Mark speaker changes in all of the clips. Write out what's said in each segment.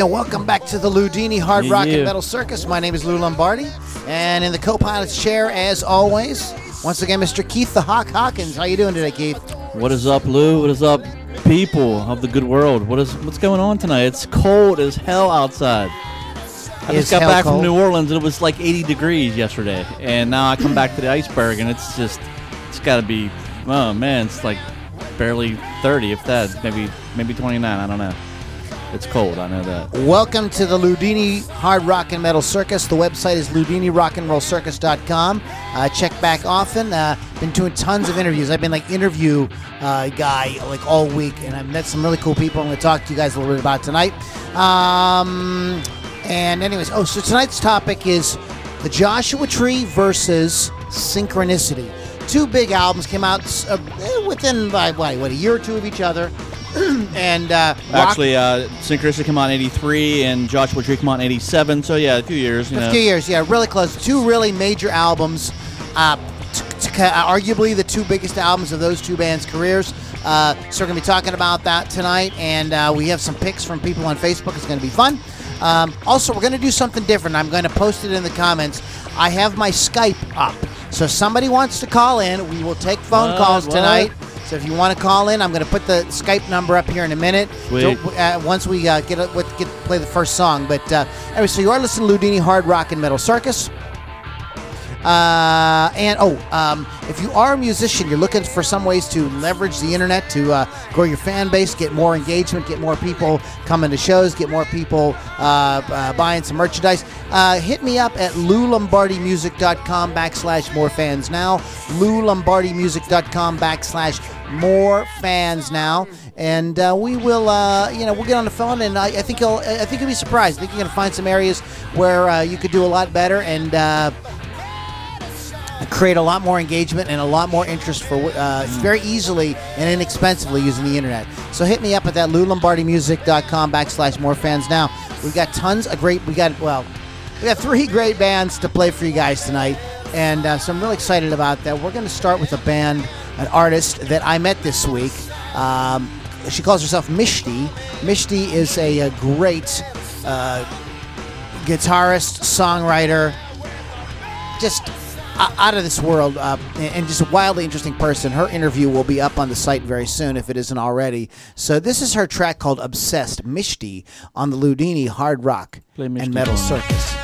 Speaker 1: And welcome back to the Loudini Hard
Speaker 2: Yeah,
Speaker 1: Rock and. Metal Circus. My name is Lou Lombardi, and in the co-pilot's chair, as always, once again, Mr. Keith the Hawk Hawkins. How you doing today, Keith?
Speaker 2: What is up, Lou? What is up, people of the good world? What is what's going on tonight? It's cold as hell outside. I just got back
Speaker 1: cold?
Speaker 2: from New Orleans and it was like 80 degrees yesterday, and now I come back to the iceberg and it's just it's got to be oh man, it's like barely 30, if that, maybe maybe 29. I don't know. It's cold. I know that.
Speaker 1: Welcome to the Loudini Hard Rock and Metal Circus. The website is loudinirockandrollcircus.com. Uh, check back often. Uh, been doing tons of interviews. I've been like interview uh, guy like all week, and I've met some really cool people. I'm going to talk to you guys a little bit about tonight. Um, and anyways, oh, so tonight's topic is the Joshua Tree versus Synchronicity. Two big albums came out uh, within like what, what a year or two of each other, and uh,
Speaker 2: Actually, uh, Synchronicity came out in 83 and Joshua Tree came out in 87, so yeah, a few years. You
Speaker 1: A
Speaker 2: know.
Speaker 1: few years, yeah, really close. Two really major albums. Uh, t- t- arguably the two biggest albums of those two bands' careers. Uh, so we're going to be talking about that tonight, and uh, we have some picks from people on Facebook. It's going to be fun. Um, also, we're going to do something different. I'm going to post it in the comments. I have my Skype up, so if somebody wants to call in, we will take phone
Speaker 2: What?
Speaker 1: calls
Speaker 2: What?
Speaker 1: tonight. So if you want to call in, I'm going to put the Skype number up here in a minute. Uh, once we uh, get, a, get play the first song. But uh, anyway, so you are listening to Loudini Hard Rock and Metal Circus. Uh, and oh, um, if you are a musician, you're looking for some ways to leverage the internet to uh, grow your fan base, get more engagement, get more people coming to shows, get more people uh, uh, buying some merchandise. Uh, hit me up at loulombardimusic.com backslash more fans now. loulombardimusic.com backslash more fans now. And uh, we will, you know, we'll get on the phone, and I, I think you'll, I think you'll be surprised. I think you're to find some areas where you could do a lot better, and create a lot more engagement and a lot more interest for uh, very easily and inexpensively using the internet. So hit me up at that loulombardimusic.com backslash more fans now. We've got tons of great, we got, well, we got three great bands to play for you guys tonight. And uh, so I'm really excited about that. We're going to start with a band, an artist that I met this week. Um, she calls herself Mishti. Mishti is a, a great uh, guitarist, songwriter, just out of this world uh, and just a wildly interesting person. Her interview will be up on the site very soon if it isn't already. So this is her track called "Obsessed" Mishti on the Loudini Hard Rock and Metal. Circus.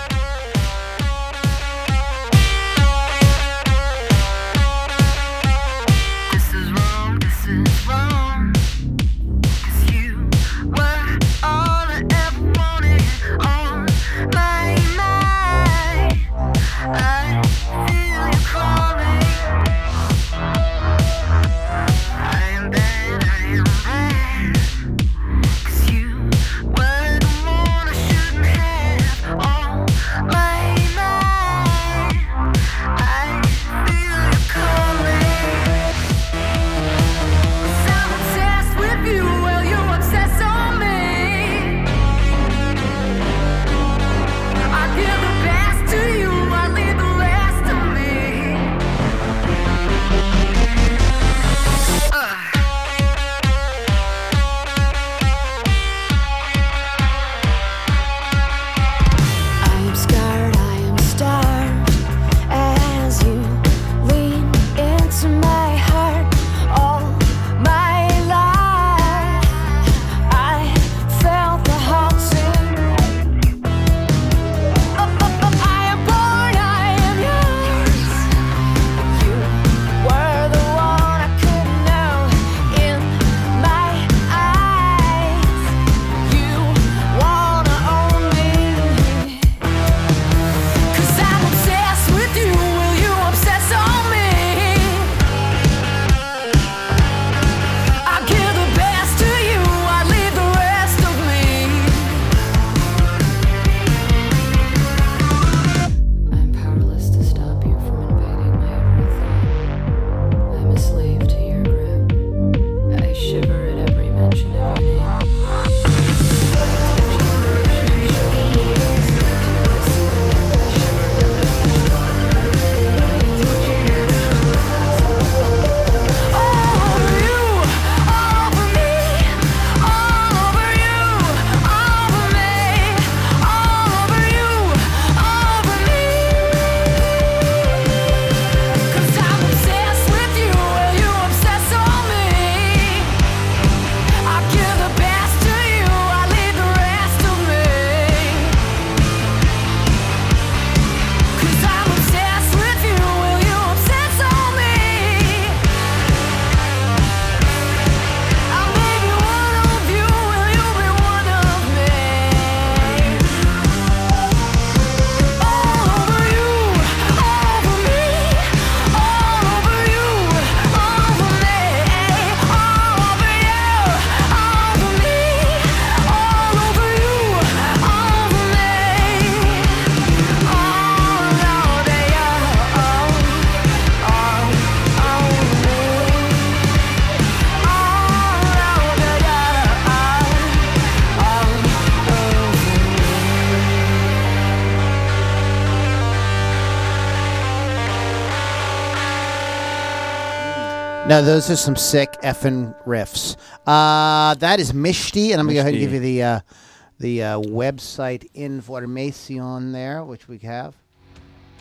Speaker 1: No, those are some sick effing riffs. Uh, that is Mishti, and I'm gonna go ahead and give you the uh, the uh, website information there, which we have.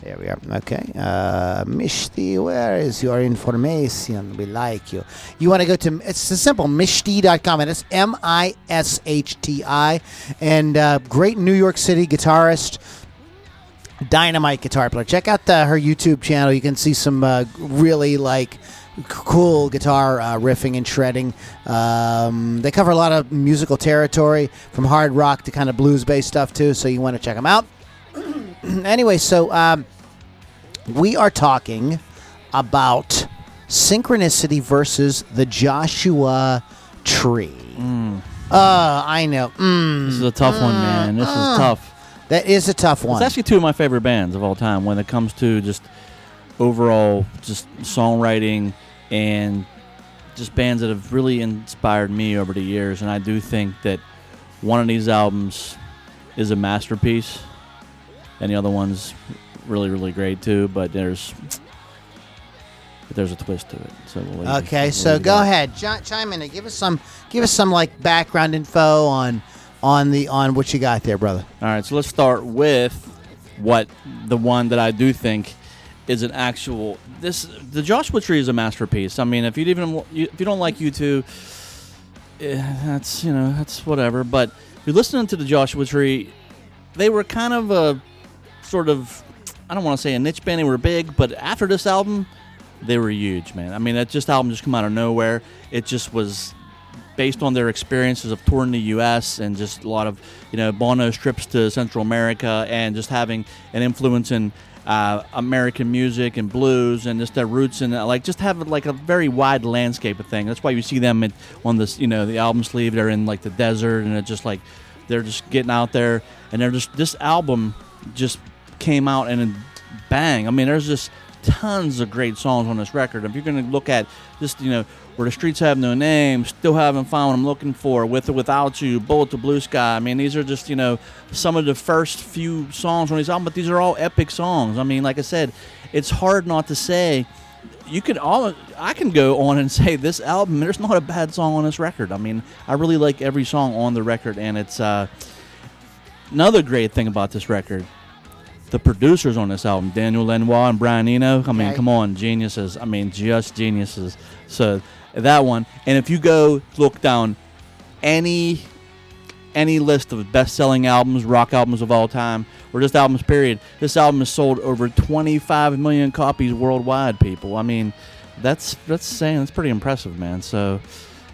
Speaker 1: There we are. Okay, uh, Mishti, where is your information? We like you. You want to go to it's a simple Mishti.com, and it's M I S H T I, and uh, great New York City guitarist dynamite guitar player. Check out the, her YouTube channel. You can see some uh, really like cool guitar uh, riffing and shredding. Um, they cover a lot of musical territory from hard rock to kind of blues based stuff too. So you want to check them out. anyway, so um, we are talking about synchronicity versus the Joshua Tree. Uh, I know. Mm,
Speaker 2: This is a tough one, man. This is tough.
Speaker 1: that is a tough one.
Speaker 2: It's actually two of my favorite bands of all time when it comes to just overall just songwriting and just bands that have really inspired me over the years. And I do think that one of these albums is a masterpiece, and the other one's really, really great too. But there's but there's a twist to it. So we'll
Speaker 1: Okay, so go ahead, Ch- chime in and give us some, give us some like background info on, on the on what you got there, brother.
Speaker 2: All right, so let's start with what the one that I do think is an actual this the Joshua Tree is a masterpiece. I mean, if you even if you don't like U2, eh, that's you know that's whatever. But if you're listening to the Joshua Tree, they were kind of a sort of I don't want to say a niche band. They were big, but after this album, they were huge, man. I mean, that just album just come out of nowhere. It just was based on their experiences of touring the U.S. and just a lot of you know Bono's trips to Central America and just having an influence in uh, American music and blues and just their roots and uh, like just have like a very wide landscape of thing. That's why you see them on this you know the album sleeve. They're in like the desert and it's just like they're just getting out there and they're just this album just came out and bang. I mean, there's just tons of great songs on this record. If you're going to look at just, you know, where the streets have no name, still haven't found what I'm looking for, with or without you, bullet to blue sky. I mean, these are just, you know, some of the first few songs on these album, but these are all epic songs. I mean, like I said, it's hard not to say. You could all I can go on and say this album. There's not a bad song on this record. I mean, I really like every song on the record, and it's uh, another great thing about this record the producers on this album, Daniel Lanois and Brian Eno. I mean, come on, geniuses. I mean, just geniuses. So that one, and if you go look down any any list of best-selling albums, rock albums of all time, or just albums period, this album has sold over 25 million copies worldwide. People, I mean, that's that's saying that's pretty impressive, man. So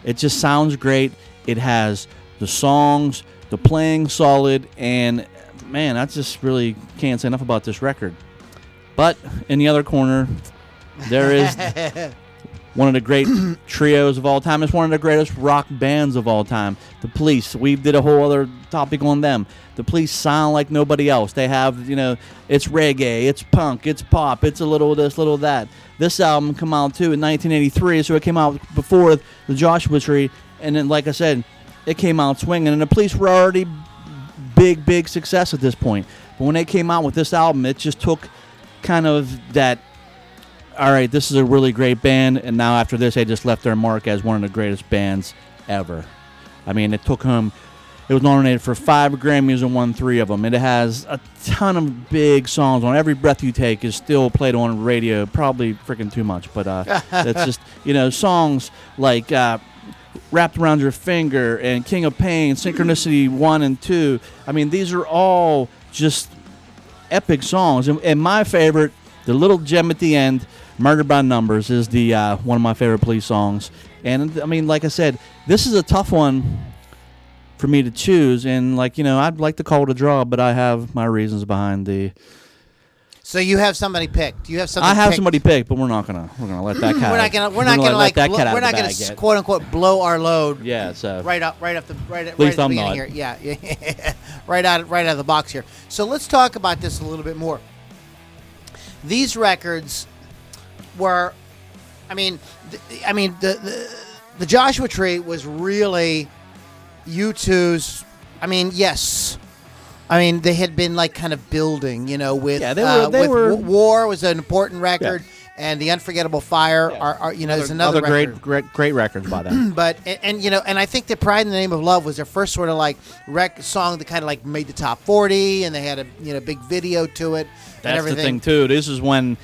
Speaker 2: it just sounds great. It has the songs, the playing solid, and man, I just really can't say enough about this record. But in the other corner, there is one of the great trios of all time. It's one of the greatest rock bands of all time. The Police. We did a whole other topic on them. The Police sound like nobody else. They have, you know, it's reggae, it's punk, it's pop, it's a little this, little that. This album came out too in 1983, so it came out before the Joshua Tree, and then, like I said, it came out swinging, and the Police were already big, big success at this point. But when they came out with this album, it just took kind of that. All right, this is a really great band, and now after this, they just left their mark as one of the greatest bands ever. I mean, it took him. It was nominated for five Grammys and won three of them. And it has a ton of big songs on. Every breath you take is still played on radio. Probably freaking too much, but uh, that's just you know songs like uh, "Wrapped Around Your Finger" and "King of Pain," "Synchronicity" one and two. I mean, these are all just epic songs. And, and my favorite, the little gem at the end, "Murder by Numbers," is the uh, one of my favorite police songs. And I mean, like I said, this is a tough one for me to choose. And like you know, I'd like to call it a draw, but I have my reasons behind the.
Speaker 1: So you have somebody picked. You have somebody.
Speaker 2: I have
Speaker 1: picked.
Speaker 2: somebody picked, but we're not gonna we're gonna let that cat.
Speaker 1: We're not gonna. We're
Speaker 2: we're
Speaker 1: not gonna
Speaker 2: let
Speaker 1: like.
Speaker 2: that
Speaker 1: blo- we're not gonna s- quote unquote blow our load.
Speaker 2: Yeah, so
Speaker 1: Right up, right up the right, at-
Speaker 2: least
Speaker 1: right at
Speaker 2: I'm
Speaker 1: the
Speaker 2: not.
Speaker 1: here. Yeah, yeah, right out, right out of the box here. So let's talk about this a little bit more. These records were, I mean, th- I mean the, the the Joshua Tree was really U2's. I mean, yes. I mean, they had been like kind of building, you know, with
Speaker 2: Yeah, they were-
Speaker 1: uh,
Speaker 2: they
Speaker 1: with
Speaker 2: were-
Speaker 1: War was an important record, and the Unforgettable Fire are, are you know is another
Speaker 2: other great,
Speaker 1: record.
Speaker 2: great, great records by them.
Speaker 1: But and, and you know, and I think that "Pride in the Name of Love" was their first sort of like rec- song that kind of like made the top forty, and they had a you know big video to it and
Speaker 2: That's the
Speaker 1: everything.
Speaker 2: thing too. This is when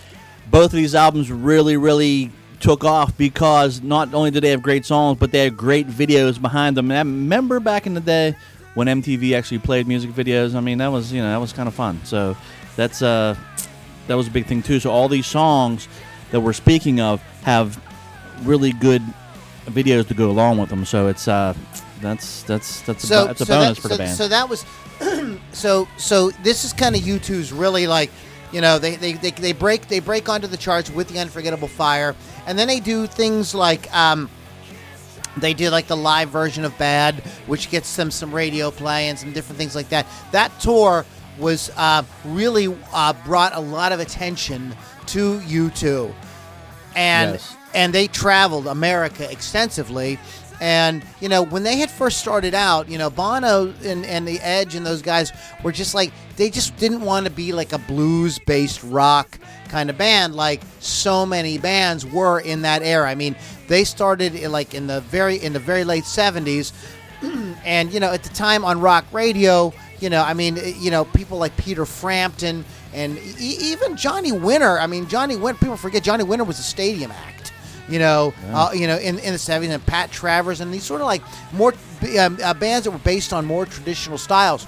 Speaker 2: both of these albums really, really took off because not only did they have great songs, but they had great videos behind them. And I remember back in the day when MTV actually played music videos. I mean, that was you know that was kind of fun. So that's uh that was a big thing too. So all these songs that we're speaking of have really good videos to go along with them. So it's uh that's that's that's a,
Speaker 1: so
Speaker 2: bo- that's a
Speaker 1: so
Speaker 2: bonus
Speaker 1: that,
Speaker 2: for the band.
Speaker 1: So that was so so this is kind of U2's really like you know they, they, they, they break they break onto the charts with the unforgettable fire and then they do things like um, they did like the live version of bad which gets them some radio play and some different things like that that tour was uh, really uh, brought a lot of attention to U2 and
Speaker 2: Yes.
Speaker 1: and they traveled America extensively. And you know, when they had first started out, you know, Bono and, and the Edge and those guys were just like they just didn't want to be like a blues-based rock kind of band like so many bands were in that era. I mean, they started in, like in the very in the very late '70s, and you know, at the time on rock radio, you know, I mean, eh, you know, people like Peter Frampton and e- even Johnny Winter. I mean, Johnny Winter. People forget Johnny Winter was a stadium act. You know, uh, you know, in in the '70s, and Pat Travers, and these sort of like more um, uh, bands that were based on more traditional styles.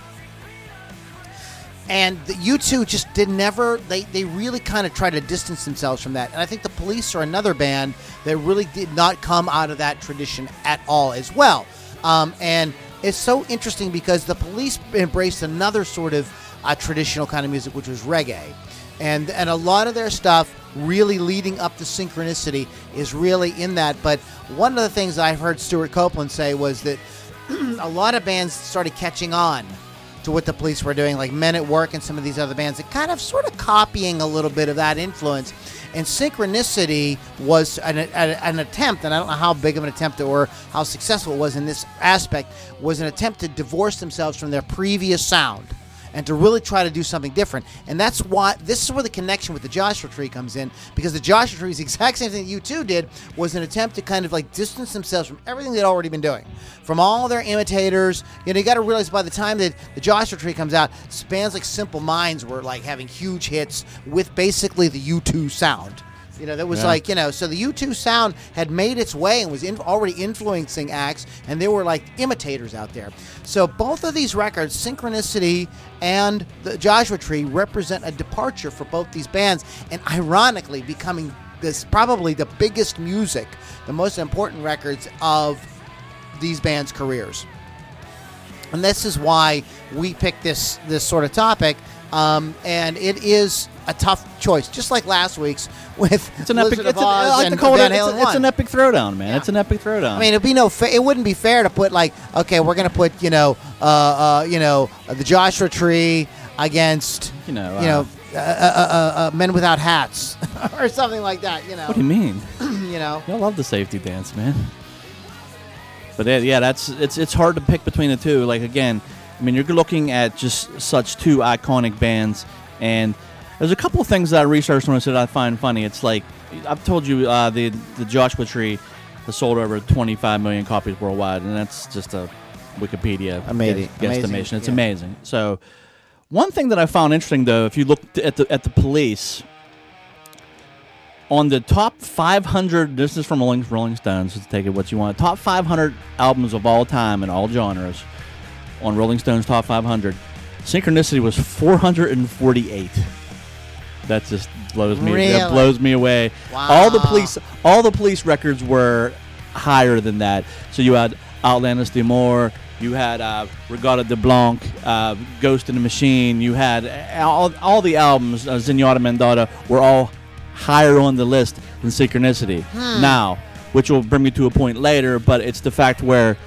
Speaker 1: And the U2 just did never, they, they really kind of tried to distance themselves from that. And I think the police are another band that really did not come out of that tradition at all as well. Um, and it's so interesting because the police embraced another sort of uh, traditional kind of music, which was reggae. And, and a lot of their stuff really leading up to synchronicity is really in that. But one of the things I've heard Stewart Copeland say was that a lot of bands started catching on to what the police were doing, like Men at Work and some of these other bands, that kind of sort of copying a little bit of that influence. And Synchronicity was an, an, an attempt, and I don't know how big of an attempt or how successful it was in this aspect, was an attempt to divorce themselves from their previous sound and to really try to do something different. And that's why this is where the connection with the Joshua Tree comes in, because the Joshua Tree is the exact same thing that U2 did, was an attempt to kind of like distance themselves from everything they'd already been doing, from all their imitators. You know, you got to realize by the time that the Joshua Tree comes out, bands like Simple Minds were like having huge hits with basically the U2 sound. You know, that was
Speaker 2: Yeah.
Speaker 1: like, you know, so the U2 sound had made its way and was in, already influencing acts, and there were like imitators out there. So both of these records, Synchronicity and the Joshua Tree, represent a departure for both these bands, and ironically becoming this probably the biggest music, the most important records of these bands' careers and this is why we picked this this sort of topic. Um, and it is a tough choice, just like last week's with
Speaker 2: It's an epic. It's, an, I like
Speaker 1: and
Speaker 2: call it.
Speaker 1: Van
Speaker 2: It's,
Speaker 1: Halen
Speaker 2: a- it's an epic throwdown, man.
Speaker 1: Yeah.
Speaker 2: It's an epic throwdown.
Speaker 1: I mean, it'd be no. Fa- it wouldn't be fair to put like, okay, we're gonna put you know, uh, uh, you know, uh, the Joshua Tree against
Speaker 2: You know,
Speaker 1: you
Speaker 2: uh,
Speaker 1: know, uh, uh, uh, uh, Men Without Hats or something like that. You know,
Speaker 2: what do you mean?
Speaker 1: you know.
Speaker 2: Y'all love the safety dance, man. But yeah, yeah, that's it's it's hard to pick between the two. Like again, I mean, you're looking at just such two iconic bands, and there's a couple of things that I researched when I said I find funny. It's like I've told you uh, the the Joshua Tree has sold over 25 million copies worldwide, and that's just a Wikipedia
Speaker 1: Amazing.
Speaker 2: guess-
Speaker 1: Amazing.
Speaker 2: It's
Speaker 1: yeah.
Speaker 2: amazing. So, one thing that I found interesting, though, if you look at the at the police, on the top 500 this is from rolling, rolling stones so take it what you want top 500 albums of all time in all genres on rolling stones top 500 synchronicity was 448 that just blows me
Speaker 1: Really?
Speaker 2: that blows me away all the police all the police records were higher than that so you had Outlandos d'Amour you had uh, Regatta de Blanc, uh, Ghost in the Machine. You had uh, all, all the albums, uh, Zenyatta Mondatta, were all higher on the list than Synchronicity. Now, which will bring me to a point later, but it's the fact where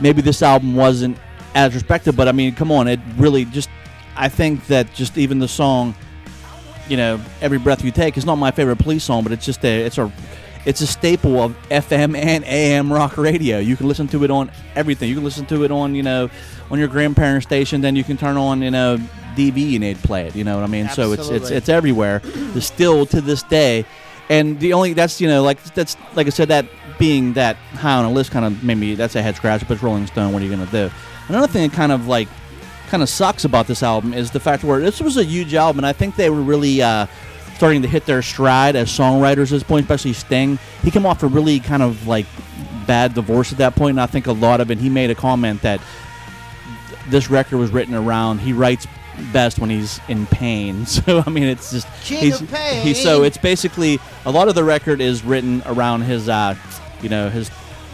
Speaker 2: maybe this album wasn't as respected, but I mean, come on, it really just. I think that just even the song, you know, "Every Breath You Take" is not my favorite police song, but it's just a it's a it's a staple of FM and AM rock radio. You can listen to it on everything. You can listen to it on you know on your grandparents' station. Then you can turn on you know DV and they'd play it. You know what I mean? So it's it's it's everywhere. There's still to this day, and the only that's you know like that's like I said that being that high on a list kind of maybe that's a head scratch, but it's Rolling Stone. What are you gonna do? Another thing that kind of like kind of sucks about this album is the fact where this was a huge album, and I think they were really uh, starting to hit their stride as songwriters at this point, especially Sting. He came off a really kind of like bad divorce at that point, and I think a lot of it. He made a comment that this record was written around. He writes best when he's in pain. So I mean, it's just
Speaker 1: King
Speaker 2: he's, he's so it's basically a lot of the record is written around his uh, you know his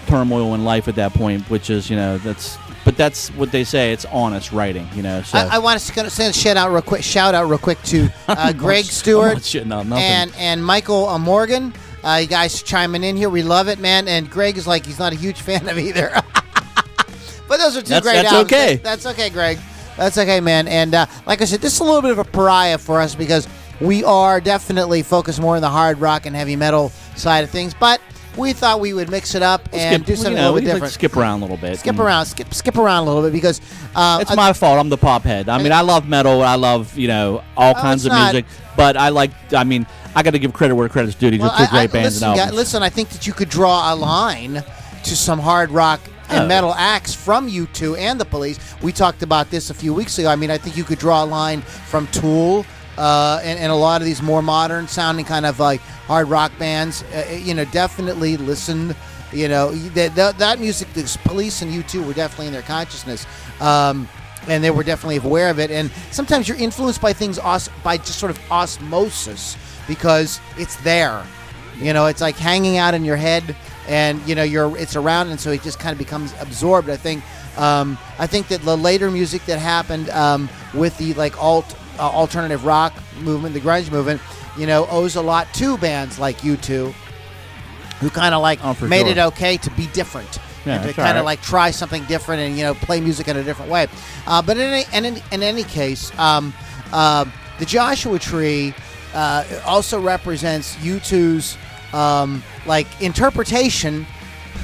Speaker 2: turmoil in life at that point, which is you know that's but that's what they say. It's honest writing, you know. So
Speaker 1: I, I want to send a shout out real quick. Shout out real quick to uh, Greg Stewart
Speaker 2: not shitting on nothing.
Speaker 1: and and Michael uh, Morgan. Uh, you guys chiming in here. We love it, man. And Greg is like he's not a huge fan of either. but those are two
Speaker 2: That's-
Speaker 1: great
Speaker 2: that's
Speaker 1: albums.
Speaker 2: okay.
Speaker 1: That's okay, Greg. That's okay, man. And uh, like I said, this is a little bit of a pariah for us because we are definitely focused more on the hard rock and heavy metal side of things. But we thought we would mix it up and
Speaker 2: skip,
Speaker 1: do something
Speaker 2: you
Speaker 1: a little bit
Speaker 2: we like
Speaker 1: different.
Speaker 2: skip around a little bit.
Speaker 1: skip around, skip skip around a little bit because uh,
Speaker 2: It's
Speaker 1: uh,
Speaker 2: my fault. I'm the pop head. I mean, I love metal. I love you know all kinds of
Speaker 1: not-
Speaker 2: music. But I like. I mean, I got to give credit where credit's due. These
Speaker 1: Well,
Speaker 2: two
Speaker 1: I-
Speaker 2: great
Speaker 1: I-
Speaker 2: bands
Speaker 1: listen,
Speaker 2: and albums.
Speaker 1: listen, I think that you could draw a line to some hard rock and
Speaker 2: Oh.
Speaker 1: metal acts from U2 and the police. We talked about this a few weeks ago. I mean, I think you could draw a line from Tool uh, and, and a lot of these more modern sounding kind of like hard rock bands. Uh, you know, definitely listen. You know, that, that, that music, the police and U2 were definitely in their consciousness. Um, and they were definitely aware of it. And sometimes you're influenced by things os- by just sort of osmosis because it's there. You know, it's like hanging out in your head, and you know, you're it's around, and so it just kind of becomes absorbed. I think, um, I think that the later music that happened um, with the like alt uh, alternative rock movement, the grunge movement, you know, owes a lot to bands like U2, who kind of like
Speaker 2: Oh,
Speaker 1: made
Speaker 2: sure.
Speaker 1: it okay to be different.
Speaker 2: Yeah,
Speaker 1: and to kind of
Speaker 2: alright.
Speaker 1: like try something different and you know play music in a different way. Uh, but in any, in, any- in any case, um, uh, the Joshua Tree uh, also represents U2's um, like interpretation,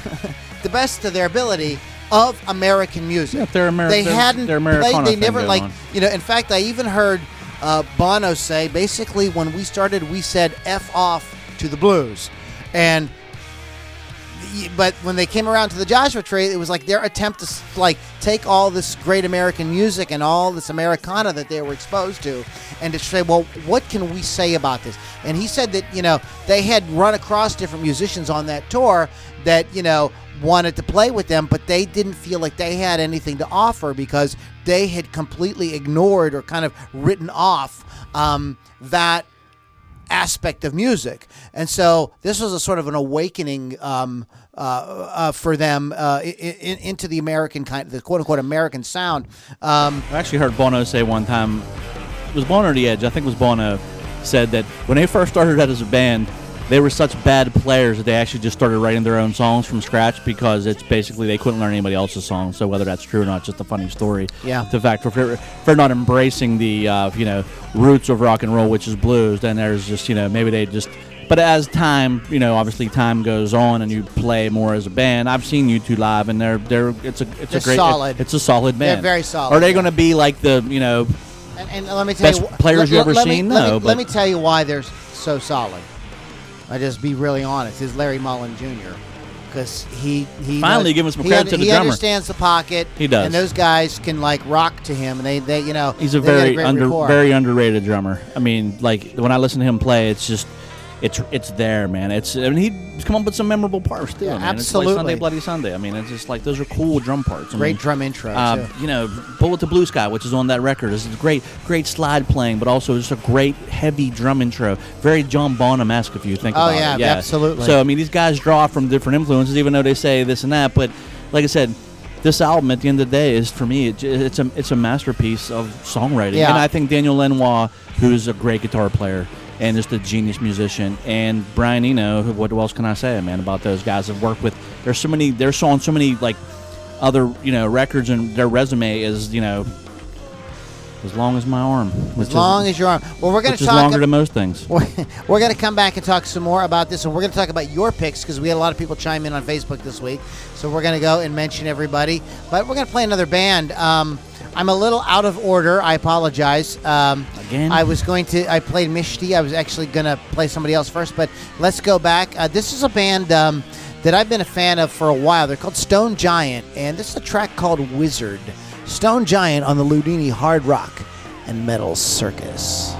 Speaker 1: the best of their ability of American music.
Speaker 2: Yeah, they're Ameri-
Speaker 1: They hadn't
Speaker 2: they're
Speaker 1: played. They never like
Speaker 2: on.
Speaker 1: you know. In fact, I even heard uh, Bono say basically when we started, we said "f off" to the blues, and but when they came around to the Joshua Tree, it was like their attempt to like take all this great American music and all this Americana that they were exposed to, and to say, well, what can we say about this? And he said that you know they had run across different musicians on that tour that you know wanted to play with them, but they didn't feel like they had anything to offer because they had completely ignored or kind of written off um, that aspect of music. And so this was a sort of an awakening um, uh, uh, for them uh, i- i- into the American kind, the quote unquote American sound. Um,
Speaker 2: I actually heard Bono say one time, it was Bono or The Edge, I think it was Bono, said that when they first started out as a band, they were such bad players that they actually just started writing their own songs from scratch because it's basically they couldn't learn anybody else's songs. So whether that's true or not, it's just a funny story.
Speaker 1: Yeah.
Speaker 2: The fact for for not embracing the uh, you know roots of rock and roll, which is blues, then there's just you know maybe they just. But as time, you know, obviously time goes on and you play more as a band. I've seen U2 live, and they're they're it's a it's
Speaker 1: They're
Speaker 2: a great
Speaker 1: solid.
Speaker 2: it's a solid
Speaker 1: They're very solid,
Speaker 2: Are they
Speaker 1: yeah.
Speaker 2: going to be like the you know
Speaker 1: and, and let me tell
Speaker 2: Best
Speaker 1: you,
Speaker 2: players you ever
Speaker 1: let me-
Speaker 2: seen?
Speaker 1: Let,
Speaker 2: No,
Speaker 1: me, let me tell you why they're so solid. I just be really honest. Is Larry Mullen Jr. Because he he
Speaker 2: Finally
Speaker 1: knows-
Speaker 2: give him some
Speaker 1: he
Speaker 2: credit to the
Speaker 1: he
Speaker 2: drummer.
Speaker 1: understands the pocket.
Speaker 2: He does.
Speaker 1: and those guys can like rock to him, and they they you know
Speaker 2: He's a very
Speaker 1: great
Speaker 2: under
Speaker 1: rapport.
Speaker 2: very underrated drummer. I mean, like when I listen to him play, it's just it's it's there, man. It's I mean he's come up with some memorable parts too.
Speaker 1: Yeah,
Speaker 2: I mean, It's
Speaker 1: absolutely.
Speaker 2: like Sunday Bloody Sunday. I mean, it's just like those are cool drum parts. I
Speaker 1: great
Speaker 2: mean,
Speaker 1: drum intro.
Speaker 2: uh, you know, Bullet to Blue Sky, which is on that record, is great, great slide playing, but also just a great heavy drum intro. Very John Bonham-esque, if you think
Speaker 1: Oh,
Speaker 2: about
Speaker 1: yeah,
Speaker 2: it. Yeah,
Speaker 1: absolutely.
Speaker 2: So I mean, these guys draw from different influences, even though they say this and that. But like I said, this album at the end of the day is for me, it, it's a it's a masterpiece of songwriting,
Speaker 1: Yeah.
Speaker 2: and I think Daniel Lanois, who's a great guitar player. And just a genius musician, and Brian Eno. who- What else can I say, man, about those guys? I've worked with. There's so many. They're so on so many like other you know records and their resume is you know as long as my arm
Speaker 1: as long
Speaker 2: is,
Speaker 1: as your arm. Well, we're going to
Speaker 2: is
Speaker 1: talk.
Speaker 2: longer than most things
Speaker 1: we're, we're going to come back and talk some more about this, and we're going to talk about your picks because we had a lot of people chime in on Facebook this week. So we're going to go and mention everybody, but we're going to play another band. Um,
Speaker 3: I'm a little out of order. I apologize. Um,
Speaker 2: Again?
Speaker 3: I was going to. I played Mishti. I was actually going to play somebody else first, but let's go back. Uh, this is a band um, that I've been a fan of for a while. They're called Stone Giant, and this is a track called Wizard. Stone Giant on the Loudini Hard Rock and Metal Circus.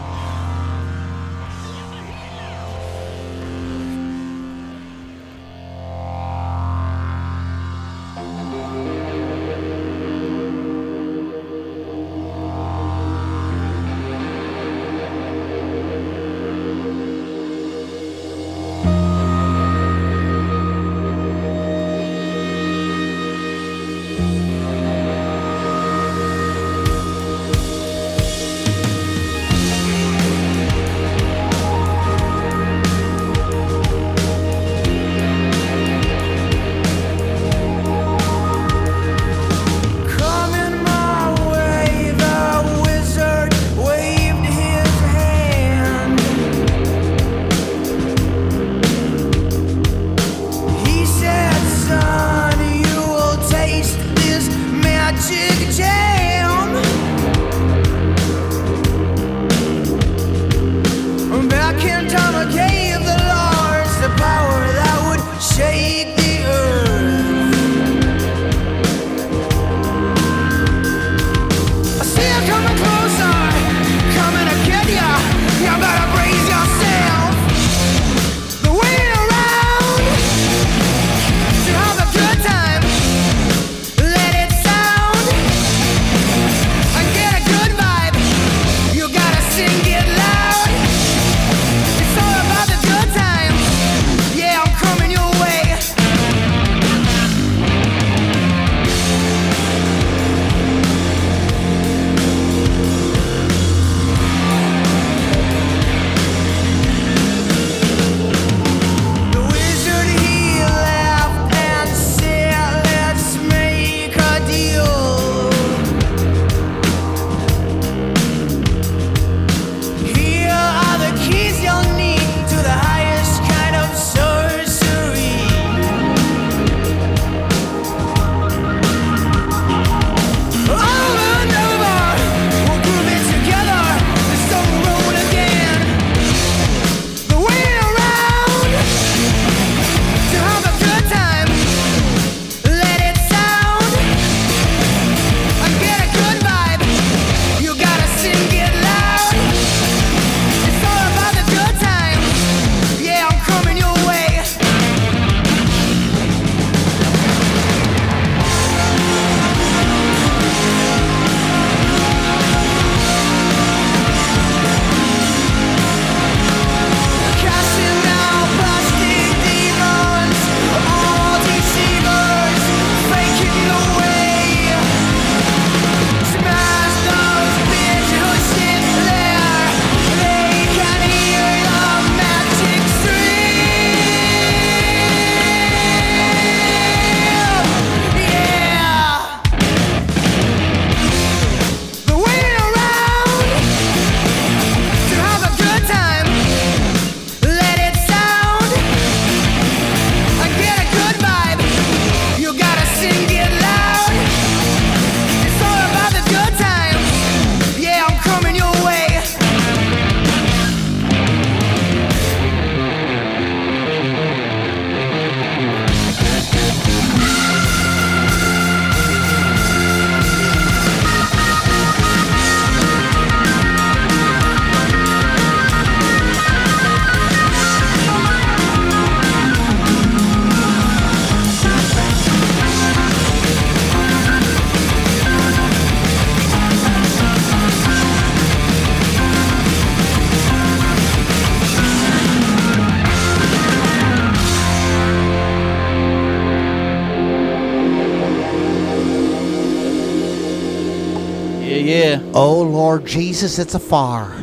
Speaker 3: Jesus, it's a far.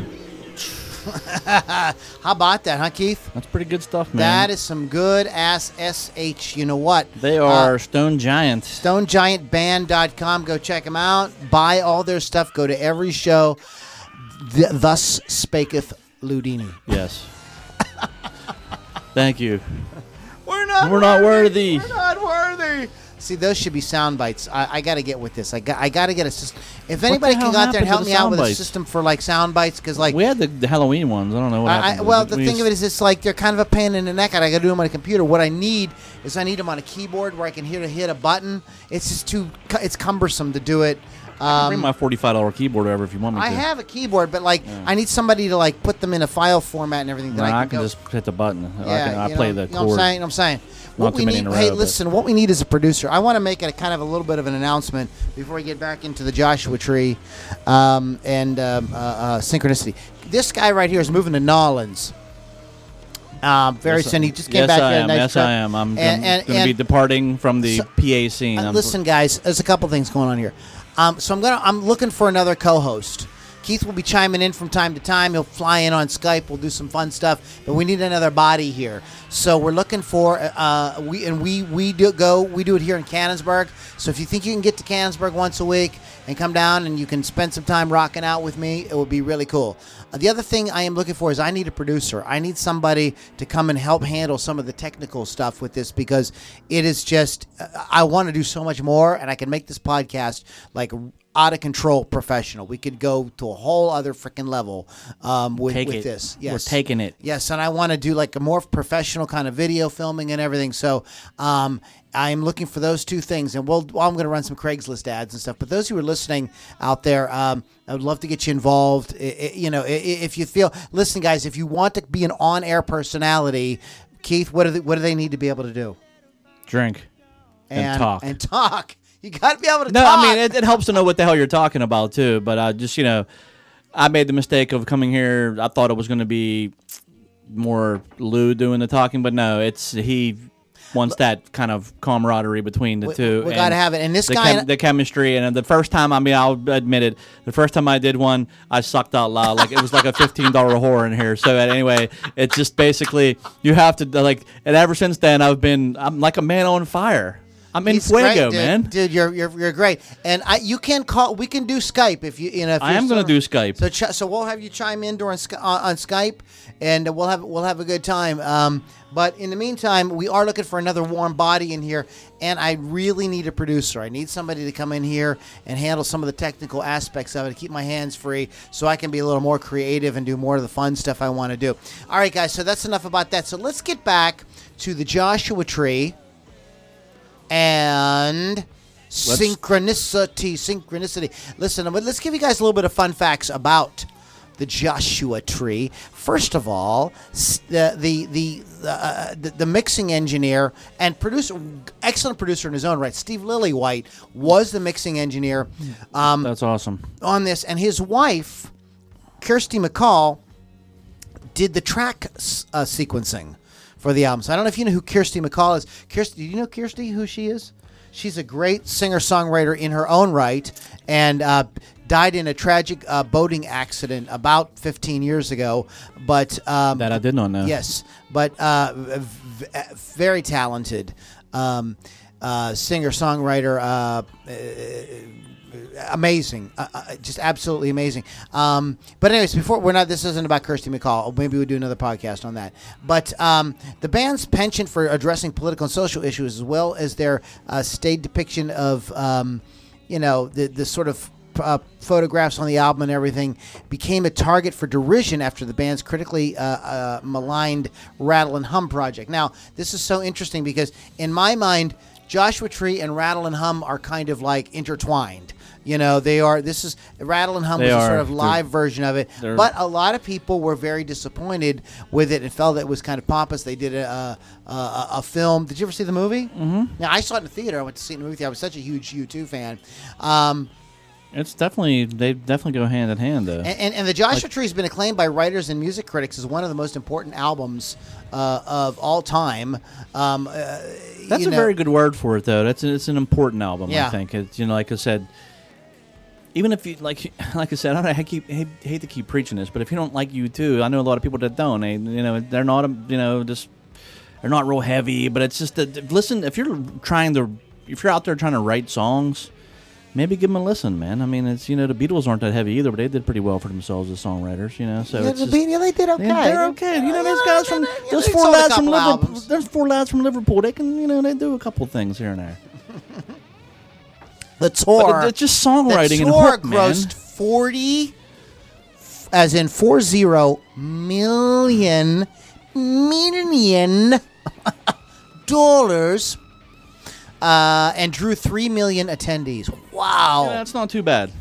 Speaker 3: How about that, huh, Keith?
Speaker 2: That's pretty good stuff, man.
Speaker 3: That is some good ass sh. You know what?
Speaker 2: They
Speaker 3: Uh,
Speaker 2: are Stone Giants.
Speaker 3: StoneGiantBand.com. Go check them out. Buy all their stuff. Go to every show. Th- thus spaketh Loudini.
Speaker 2: Yes. Thank you.
Speaker 3: We're not.
Speaker 2: We're not worthy.
Speaker 3: We're not worthy.
Speaker 1: See, those should be sound bites. I, I got to get with this. I got I got to get a system. If anybody can go out there and help me out with a system for like sound bites, because like
Speaker 2: we had the, the Halloween ones. I don't know what
Speaker 1: I, I, well,
Speaker 2: We-
Speaker 1: the
Speaker 2: we
Speaker 1: thing of it is, it's like they're kind of a pain in the neck, and I got to do them on a computer. What I need is I need them on a keyboard where I can hit a hit a button. It's just too it's cumbersome to do it. Um,
Speaker 2: bring my forty-five dollar keyboard over if you want me to.
Speaker 1: I have a keyboard, but like I need somebody to like put them in a file format and everything that
Speaker 2: No,
Speaker 1: I can,
Speaker 2: I can just hit the button. I,
Speaker 1: yeah,
Speaker 2: can, I play
Speaker 1: know,
Speaker 2: the
Speaker 1: you know what I'm saying? I'm saying.
Speaker 2: Not
Speaker 1: What we need, hey,
Speaker 2: row, but-
Speaker 1: listen. What we need is a producer. I want to make it a kind of a little bit of an announcement before we get back into the Joshua Tree um, and um, uh, uh, synchronicity. This guy right here is moving to Nolans. Um, very
Speaker 2: Yes,
Speaker 1: soon. He just came
Speaker 2: yes,
Speaker 1: back
Speaker 2: I
Speaker 1: here.
Speaker 2: am.
Speaker 1: Nice
Speaker 2: yes,
Speaker 1: trip.
Speaker 2: I am. I'm,
Speaker 1: And- and-
Speaker 2: going to be departing from the
Speaker 1: So-
Speaker 2: PA scene.
Speaker 1: Uh, listen, guys, there's a couple things going on here. Um, so I'm gonna I'm looking for another co-host. Keith will be chiming in from time to time. He'll fly in on Skype. We'll do some fun stuff, but we need another body here. So we're looking for uh, we and we we do go we do it here in Canonsburg. So if you think you can get to Canonsburg once a week and come down and you can spend some time rocking out with me, it would be really cool. Uh, the other thing I am looking for is I need a producer. I need somebody to come and help handle some of the technical stuff with this because it is just uh, I want to do so much more and I can make this podcast like out of control professional. We could go to a whole other freaking level um, with,
Speaker 2: Take
Speaker 1: with
Speaker 2: it.
Speaker 1: this.
Speaker 2: We're
Speaker 1: Yes,
Speaker 2: taking it.
Speaker 1: Yes, and I want to do like a more professional kind of video filming and everything. So um, I'm looking for those two things, and we'll. Well, I'm going to run some Craigslist ads and stuff. But those who are listening out there, um, I would love to get you involved. I- I- you know, i- i- if you feel, listen, guys, if you want to be an on-air personality, Keith, what do they, what do they need to be able to do?
Speaker 2: drink and, talk.
Speaker 1: and talk. You got to be able to talk.
Speaker 2: no,
Speaker 1: talk.
Speaker 2: I mean it, it helps to know what the hell you're talking about too. But I just you know, I made the mistake of coming here. I thought it was going to be more Lou doing the talking, but no, it's he wants that kind of camaraderie between the
Speaker 1: We-
Speaker 2: two.
Speaker 1: we gotta have it. And this
Speaker 2: the
Speaker 1: guy-
Speaker 2: the chemistry, and the first time, I mean, I'll admit it. The first time I did one, I sucked out loud. Like it was like a fifteen dollar whore in here. So anyway, it's just basically you have to like. And ever since then, I've been I'm like a man on fire. I'm in
Speaker 1: He's great,
Speaker 2: fuego,
Speaker 1: dude.
Speaker 2: man.
Speaker 1: Dude, you're, you're you're great, and I you can call. We can do Skype if you you know. If
Speaker 2: I am gonna do Skype.
Speaker 1: So ch- so we'll have you chime in during on, on Skype, and we'll have we'll have a good time. Um, but in the meantime, we are looking for another warm body in here, and I really need a producer. I need somebody to come in here and handle some of the technical aspects of it, keep my hands free, so I can be a little more creative and do more of the fun stuff I want to do. All right, guys. So that's enough about that. So let's get back to the Joshua Tree and synchronicity. Synchronicity. Listen, let's give you guys a little bit of fun facts about the Joshua Tree. First of all, the the the uh, the, the mixing engineer and producer, excellent producer in his own right, Steve Lillywhite was the mixing engineer um,
Speaker 2: That's awesome.
Speaker 1: on this, and his wife, Kirsty MacColl, did the track uh, sequencing for the album. So I don't know if you know who Kirsty MacColl is. Kirsty, do you know Kirsty? Who she is? She's a great singer songwriter in her own right, and uh, died in a tragic uh, boating accident about 15 years ago. But um,
Speaker 2: That I did not know.
Speaker 1: Yes, but uh, v- very talented um, uh, singer songwriter. Amazing, uh, uh, just absolutely amazing. Um, but anyways, before we're not, this isn't about Kirsty MacColl. Maybe we'll do another podcast on that. But um, the band's penchant for addressing political and social issues, as well as their uh, stage depiction of, um, you know, the the sort of uh, photographs on the album and everything became a target for derision after the band's critically uh, uh, maligned Rattle and Hum project. Now, this is so interesting because in my mind, Joshua Tree and Rattle and Hum are kind of like intertwined. You know, they are. This is Rattle and Hum was a sort of
Speaker 2: They're-
Speaker 1: live version of it, but a lot of people were very disappointed with it and felt that it was kind of pompous. They did a a, a, a film. Did you ever see the movie? Mm-hmm. Now I saw it in the theater. I went to see it in the movie. theater. I was such a huge U2 fan. Um,
Speaker 2: It's definitely they definitely go hand in hand though.
Speaker 1: and, and, and the Joshua Tree has been acclaimed by writers and music critics as one of the most important albums uh, of all time. Um, uh,
Speaker 2: That's a
Speaker 1: know-
Speaker 2: very good word for it though. That's it's an important album.
Speaker 1: Yeah.
Speaker 2: I think it's you know like I said. Even if you like, like I said, I, don't, I keep hate, hate to keep preaching this, but if you don't like U2, I know a lot of people that don't. They, you know, they're not, you know, just they're not real heavy. But it's just that listen, if you're trying to, if you're out there trying to write songs, maybe give them a listen, man. I mean, it's you know the Beatles aren't that heavy either, but they did pretty well for themselves as songwriters, you know. So
Speaker 1: Yeah,
Speaker 2: it's
Speaker 1: the
Speaker 2: just,
Speaker 1: yeah, they did okay.
Speaker 2: they're okay. You know, those guys from those four lads from Liverpool. There's four lads from Liverpool. They can, you know, they do a couple things here and there.
Speaker 1: The tour.
Speaker 2: But it's just songwriting
Speaker 1: the
Speaker 2: and
Speaker 1: tour
Speaker 2: hook, man.
Speaker 1: grossed forty, as in four zero million million dollars, uh, and drew three million attendees. Wow.
Speaker 2: Yeah, that's not too bad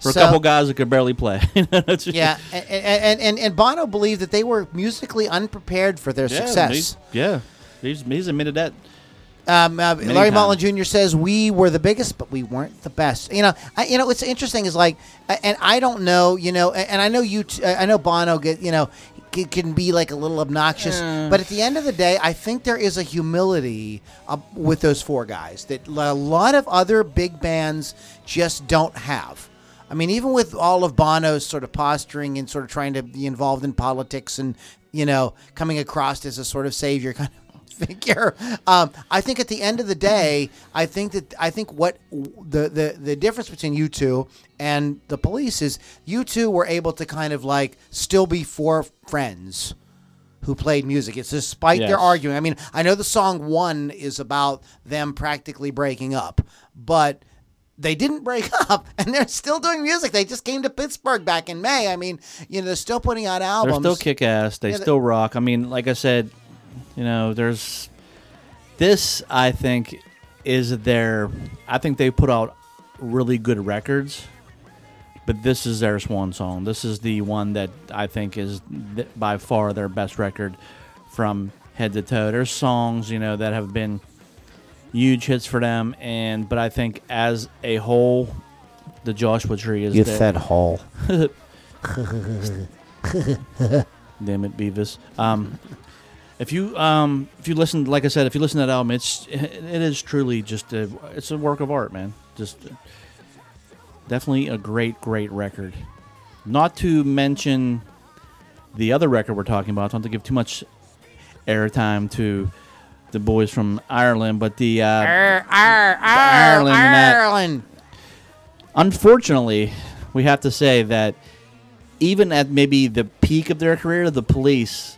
Speaker 2: for
Speaker 1: So-
Speaker 2: a couple guys that could barely play. That's
Speaker 1: Yeah, and, and, and, and Bono believed that they were musically unprepared for their
Speaker 2: yeah,
Speaker 1: success.
Speaker 2: he's- Yeah, he's, he's admitted that.
Speaker 1: Um, uh, Larry
Speaker 2: times.
Speaker 1: Mullen Jr. says we were the biggest, but we weren't the best. You know, I, you know, what's interesting is like, and I don't know, you know, and, and I know you, t- I know Bono get, you know, can, can be like a little obnoxious, but at the end of the day, I think there is a humility uh, with those four guys that a lot of other big bands just don't have. I mean, even with all of Bono's sort of posturing and sort of trying to be involved in politics and you know coming across as a sort of savior kind of figure, um, I think at the end of the day, I think that I think what the the the difference between U2 and the police is U2 were able to kind of like still be four friends who played music. It's despite their arguing. I mean, I know the song "One" is about them practically breaking up, but they didn't break up, and they're still doing music. They just came to Pittsburgh back in May. I mean, you know, they're still putting out albums.
Speaker 2: They're still kick ass. They
Speaker 1: Yeah, they-
Speaker 2: still rock. I mean, like I said, you know, there's this. I think is their. I think they put out really good records, but this is their swan song. This is the one that I think is th- by far their best record from head to toe. There's songs, you know, that have been huge hits for them, and but I think as a whole, the Joshua Tree is
Speaker 1: You
Speaker 2: their-
Speaker 1: fed Hall.
Speaker 2: Damn it, Beavis. Um, if you um, if you listen, like I said, if you listen to that album, it's it is truly just a it's a work of art, man. Just definitely a great, great record. Not to mention the other record we're talking about. Don't to give too much airtime to the boys from Ireland, but the uh,
Speaker 1: Ireland,
Speaker 2: Ireland and that-
Speaker 1: Ireland.
Speaker 2: unfortunately, we have to say that even at maybe the peak of their career, the police,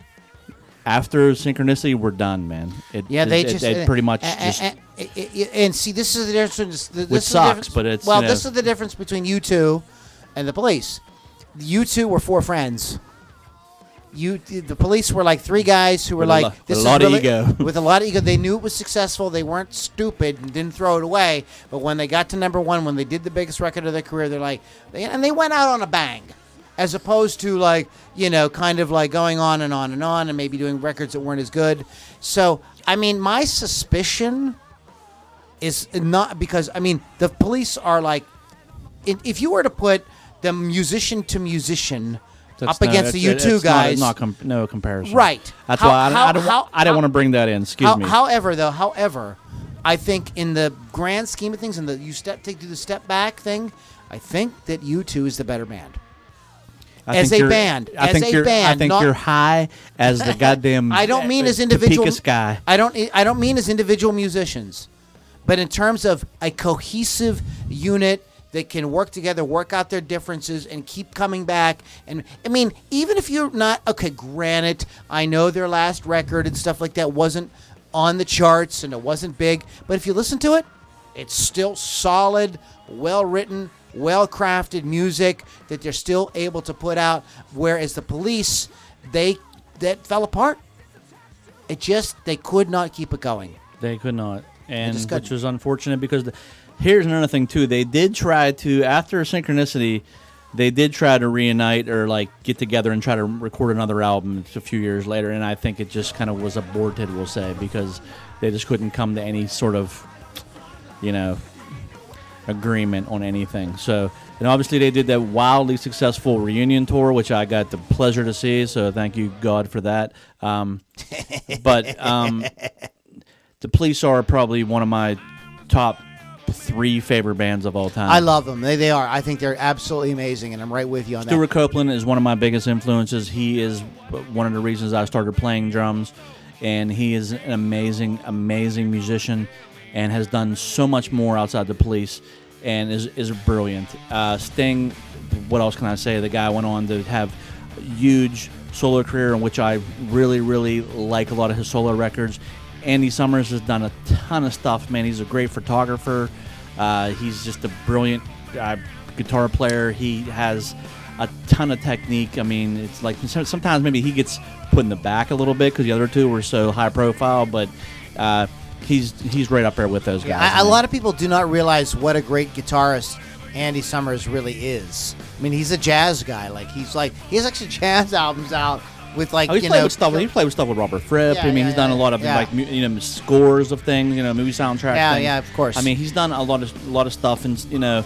Speaker 2: after synchronicity, we're done, man. It,
Speaker 1: Yeah, they
Speaker 2: it-
Speaker 1: just
Speaker 2: it uh, pretty much
Speaker 1: and,
Speaker 2: just
Speaker 1: and, and- and see, this is the difference. This is the
Speaker 2: sucks, but it's,
Speaker 1: well,
Speaker 2: you
Speaker 1: this is the difference between U2 and the police. U2 were four friends. You, the police were like three guys who were
Speaker 2: a
Speaker 1: like
Speaker 2: lo-
Speaker 1: this
Speaker 2: with a
Speaker 1: is
Speaker 2: lot of
Speaker 1: really-
Speaker 2: ego.
Speaker 1: with a lot of ego. They knew it was successful. They weren't stupid and didn't throw it away. But when they got to number one, when they did the biggest record of their career, they're like, they, and they went out on a bang, as opposed to like you know, kind of like going on and on and on, and maybe doing records that weren't as good. So I mean, my suspicion is not because I mean the police are like, if you were to put the musician to musician
Speaker 2: that's
Speaker 1: up
Speaker 2: no-
Speaker 1: against the U2
Speaker 2: it's not-
Speaker 1: guys,
Speaker 2: not, com- no comparison.
Speaker 1: Right.
Speaker 2: That's
Speaker 1: How-
Speaker 2: why I, don't-
Speaker 1: how-
Speaker 2: I, don't,
Speaker 1: how-
Speaker 2: I
Speaker 1: how-
Speaker 2: want to bring that in. Excuse me.
Speaker 1: However, though, however, I think in the grand scheme of things, and the you step take do the step back thing, I think that U2 is the better band.
Speaker 2: I
Speaker 1: as a band,
Speaker 2: I
Speaker 1: as
Speaker 2: think
Speaker 1: a
Speaker 2: you're, I
Speaker 1: band,
Speaker 2: think
Speaker 1: not-
Speaker 2: you're high as the goddamn.
Speaker 1: I don't mean uh, as individual.
Speaker 2: Guy.
Speaker 1: I don't. I don't mean as individual musicians, but in terms of a cohesive unit that can work together, work out their differences, and keep coming back. And I mean, even if you're not okay, granted, I know their last record and stuff like that wasn't on the charts and it wasn't big, but if you listen to it, it's still solid, well written, well crafted music that they're still able to put out. Whereas the police, they that fell apart. It just they could not keep it going.
Speaker 2: They could not, and which was unfortunate because the, here's another thing too. They did try to after Synchronicity, they did try to reunite or like get together and try to record another album a few years later, and I think it just kind of was aborted. We'll say because they just couldn't come to any sort of, you know, agreement on anything. So, and obviously they did that wildly successful reunion tour, which I got the pleasure to see. So thank you God for that. Um, but um, the Police are probably one of my top three favorite bands of all time.
Speaker 1: I love them. They they are. I think they're absolutely amazing, and I'm right with you on
Speaker 2: Stewart
Speaker 1: that.
Speaker 2: Stewart Copeland is one of my biggest influences. He is one of the reasons I started playing drums, and he is an amazing, amazing musician, and has done so much more outside the police, and is is brilliant. Uh, Sting, what else can I say? The guy went on to have a huge solo career, in which I really, really like a lot of his solo records. Andy Summers has done a ton of stuff, man. He's a great photographer. Uh, he's just a brilliant uh, guitar player. He has a ton of technique. I mean, it's like sometimes maybe he gets put in the back a little bit because the other two were so high profile, but uh, he's he's right up there with those guys.
Speaker 1: I, a lot of people do not realize what a great guitarist Andy Summers really is. I mean, he's a jazz guy. Like he's like he has actually jazz albums out with like
Speaker 2: Oh, he's
Speaker 1: you
Speaker 2: played
Speaker 1: know
Speaker 2: with stuff. He played with stuff with Robert Fripp.
Speaker 1: Yeah,
Speaker 2: I mean,
Speaker 1: yeah,
Speaker 2: he's done
Speaker 1: yeah,
Speaker 2: a lot of
Speaker 1: yeah.
Speaker 2: like you know scores of things. You know, movie soundtrack.
Speaker 1: Yeah,
Speaker 2: things.
Speaker 1: yeah, of course.
Speaker 2: I mean, he's done a lot of a lot of stuff, and you know,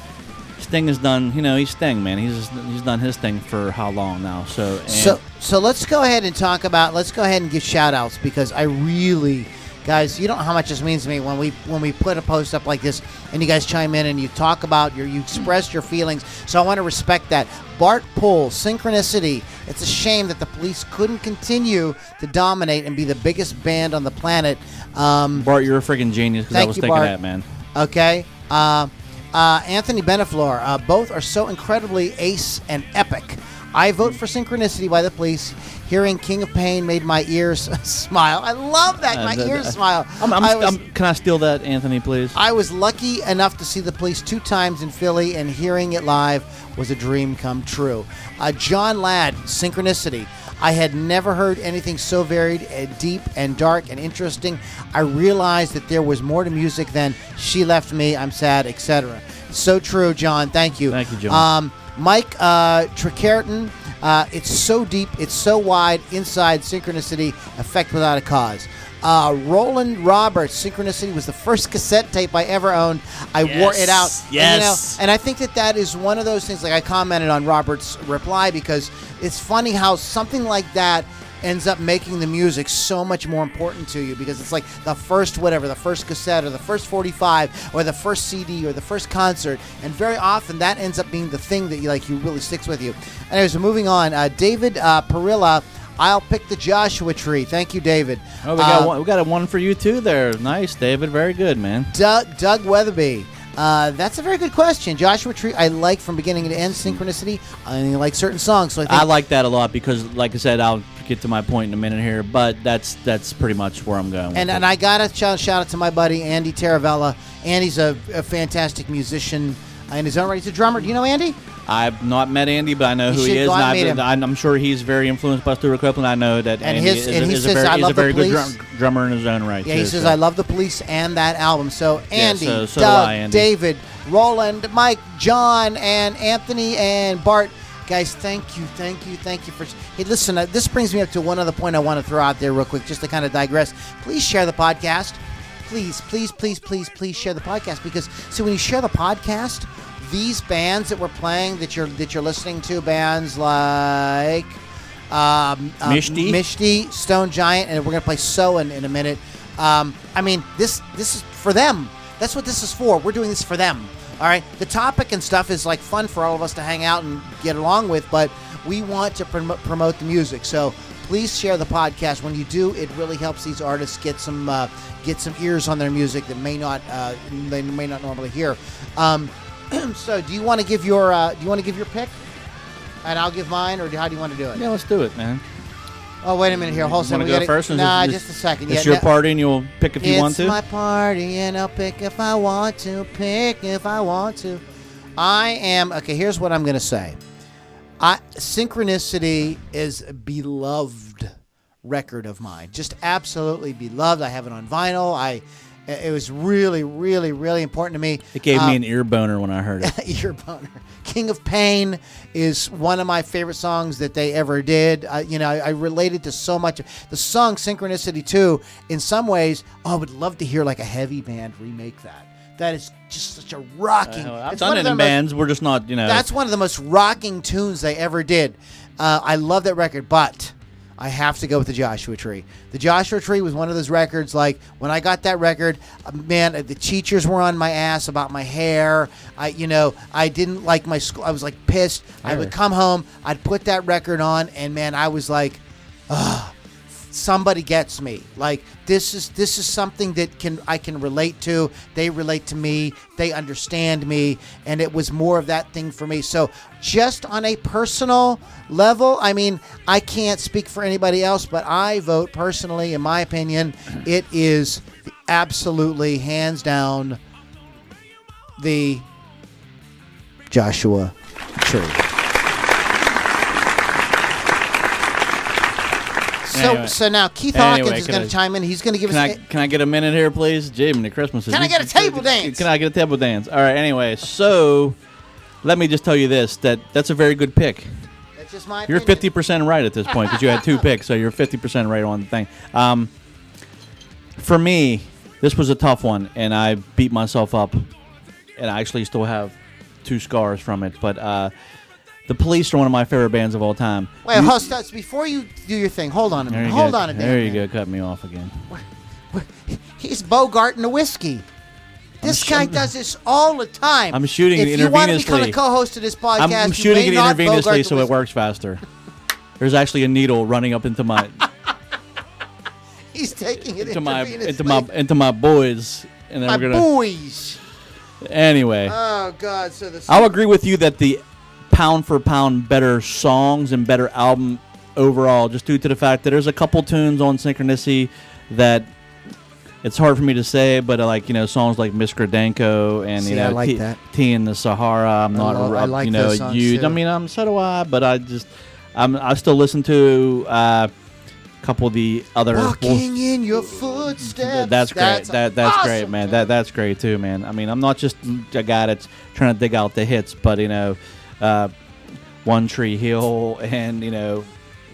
Speaker 2: Sting has done. You know, he's Sting, man. He's he's done his thing for how long now? So and
Speaker 1: So so let's go ahead and talk about let's go ahead and give shout outs because I really guys you don't know how much this means to me when we when we put a post up like this and you guys chime in and you talk about your you express your feelings so I want to respect that Bart pull Synchronicity it's a shame that the police couldn't continue to dominate and be the biggest band on the planet um,
Speaker 2: Bart, you're a freaking genius because I was
Speaker 1: you,
Speaker 2: thinking
Speaker 1: Bart.
Speaker 2: that, man.
Speaker 1: Okay. Uh, uh, Anthony Beneflor. Uh, both are so incredibly ace and epic. I vote for Synchronicity by the Police. Hearing King of Pain made my ears smile. I love that.
Speaker 2: Uh,
Speaker 1: My
Speaker 2: the-
Speaker 1: ears
Speaker 2: the-
Speaker 1: smile.
Speaker 2: I'm, I'm,
Speaker 1: I was,
Speaker 2: can I steal that, Anthony, please?
Speaker 1: I was lucky enough to see the police two times in Philly, and hearing it live was a dream come true. Uh, John Ladd, Synchronicity. I had never heard anything so varied, and deep, and dark, and interesting. I realized that there was more to music than "She Left Me," "I'm Sad," etc. So true, John. Thank you.
Speaker 2: Thank you, John.
Speaker 1: Um, Mike uh, Tricerton. Uh, it's so deep, it's so wide. Inside Synchronicity, effect without a cause. Uh, Roland Roberts, Synchronicity was the first cassette tape I ever owned. I wore it out.
Speaker 2: Yes,
Speaker 1: And, you know,
Speaker 2: yes.
Speaker 1: and I think that that is one of those things. Like I commented on Robert's reply because it's funny how something like that ends up making the music so much more important to you because it's like the first whatever, the first cassette or the first 45 or the first CD or the first concert, and very often that ends up being the thing that you like you really sticks with you. Anyways, moving on. Uh, David uh, Perilla. I'll pick the Joshua Tree. Thank you, David.
Speaker 2: Oh, we got
Speaker 1: Uh,
Speaker 2: one, we got a one for U2. There, nice, David. Very good, man.
Speaker 1: Doug, Doug Weatherby. Uh, that's a very good question. Joshua Tree, I like from beginning to end synchronicity. I like certain songs, so I think
Speaker 2: I like that a lot because, like I said, I'll get to my point in a minute here. But that's that's pretty much where I'm going. With
Speaker 1: and
Speaker 2: it.
Speaker 1: and I gotta shout, shout out to my buddy Andy Taravella. Andy's a, a fantastic musician in his own right. He's a drummer. Do you know Andy?
Speaker 2: I've not met Andy, but I know
Speaker 1: You
Speaker 2: who he is. And
Speaker 1: and him.
Speaker 2: I'm sure he's very influenced by Stewart Copeland. I know that
Speaker 1: And
Speaker 2: Andy
Speaker 1: his-
Speaker 2: is,
Speaker 1: and
Speaker 2: a-
Speaker 1: he
Speaker 2: is
Speaker 1: says,
Speaker 2: a very,
Speaker 1: "I
Speaker 2: he's a very good drum, drummer in his own right.
Speaker 1: Yeah, he says
Speaker 2: so.
Speaker 1: I love the police and that album. So Andy,
Speaker 2: so- so
Speaker 1: Doug,
Speaker 2: I, Andy.
Speaker 1: David, Roland, Mike, John, and Anthony and Bart. Guys, thank you, thank you, thank you for. Hey, listen, uh, this brings me up to one other point I want to throw out there real quick, just to kind of digress. Please share the podcast. Please, please, please, please, please share the podcast because see when you share the podcast, these bands that we're playing that you're that you're listening to, bands like um, um,
Speaker 2: Mishti?
Speaker 1: Mishti, Stone Giant, and we're gonna play Soen, in a minute. Um, I mean, this this is for them. That's what this is for. We're doing this for them. All right. The topic and stuff is like fun for all of us to hang out and get along with, but we want to prom- promote the music. So please share the podcast. When you do, it really helps these artists get some uh, get some ears on their music that may not uh, they may not normally hear. Um, so, do you want to give your uh, do you want to give your pick? And I'll give mine, or how do you want to do it?
Speaker 2: Yeah, let's do it, man.
Speaker 1: Oh, wait a minute here. Hold on.
Speaker 2: Go first?
Speaker 1: Nah,
Speaker 2: this-
Speaker 1: just a second.
Speaker 2: It's
Speaker 1: yeah,
Speaker 2: your
Speaker 1: no-
Speaker 2: party, and you'll pick if you want to.
Speaker 1: It's my party, and I'll pick if I want to. Pick if I want to. I am okay. Here's what I'm gonna say. I synchronicity is a beloved record of mine. Just absolutely beloved. I have it on vinyl. I. It was really, really, really important to me.
Speaker 2: it gave
Speaker 1: Uh,
Speaker 2: me an ear boner when I heard it.
Speaker 1: Ear boner. King of Pain is one of my favorite songs that they ever did. Uh, you know, I, I related to so much. The song Synchronicity too. in some ways, oh, I would love to hear like a heavy band remake that. That is just such a rocking.
Speaker 2: I've
Speaker 1: it's
Speaker 2: done
Speaker 1: one
Speaker 2: it
Speaker 1: of the
Speaker 2: in
Speaker 1: most-
Speaker 2: bands. We're just not, you know.
Speaker 1: That's one of the most rocking tunes they ever did. Uh, I love that record, but I have to go with the Joshua Tree. The Joshua Tree was one of those records. Like when I got that record, uh, man, the teachers were on my ass about my hair. I, you know, I didn't like my school. I was like pissed. I would come home, I'd put that record on, and man, I was like, somebody gets me. Like this is this is something that can i can relate to. They relate to me. They understand me. And it was more of that thing for me. So just on a personal level i mean i can't speak for anybody else but i vote personally in my opinion it is absolutely hands down the Joshua Tree. So,
Speaker 2: Anyway.
Speaker 1: so now Keith
Speaker 2: Anyway,
Speaker 1: Hawkins is
Speaker 2: can
Speaker 1: going
Speaker 2: I-
Speaker 1: to chime in. He's going to give
Speaker 2: Can
Speaker 1: us.
Speaker 2: I can I get a minute here, please? Jiminy Christmas. is-
Speaker 1: Can I get a table dance?
Speaker 2: Can I get a table dance? All right. Anyway, so let me just tell you this: that that's a very good pick.
Speaker 1: That's just my.
Speaker 2: You're
Speaker 1: opinion.
Speaker 2: fifty percent right at this point because you had two picks, so you're fifty percent right on the thing. Um, for me, this was a tough one, and I beat myself up, and I actually still have two scars from it. But uh, the Police are one of my favorite bands of all time.
Speaker 1: Wait,
Speaker 2: You-
Speaker 1: host us before you do your thing. Hold on a minute. Hold
Speaker 2: go.
Speaker 1: on a minute.
Speaker 2: There you go. Cut me off again.
Speaker 1: He's Bogart bogarting the whiskey. This guy does this all the time.
Speaker 2: I'm shooting
Speaker 1: if
Speaker 2: it
Speaker 1: you want to become a co-host of this podcast,
Speaker 2: I'm shooting it
Speaker 1: not
Speaker 2: intravenously so it works faster. There's actually a needle running up into my
Speaker 1: He's taking it
Speaker 2: into my into my into my boys, and then
Speaker 1: my
Speaker 2: we're gonna.
Speaker 1: boys.
Speaker 2: Anyway,
Speaker 1: Oh God! So the
Speaker 2: I'll agree with you that the pound for pound better songs and better album overall, just due to the fact that there's a couple tunes on Synchronicity that it's hard for me to say, but uh, like you know songs like Miss Gradenko and
Speaker 1: See,
Speaker 2: you know
Speaker 1: like
Speaker 2: Tea, in the Sahara. I'm not
Speaker 1: I
Speaker 2: uh,
Speaker 1: like
Speaker 2: you know
Speaker 1: those songs,
Speaker 2: huge.
Speaker 1: too.
Speaker 2: I mean, um, so do I, but I just I'm I still listen to uh, a couple of the other.
Speaker 1: walking in your footsteps.
Speaker 2: That's great. that that's great,
Speaker 1: awesome
Speaker 2: man. That that's great too, man. I mean, I'm not just a guy that's trying to dig out the hits, but you know, uh, One Tree Hill and you know,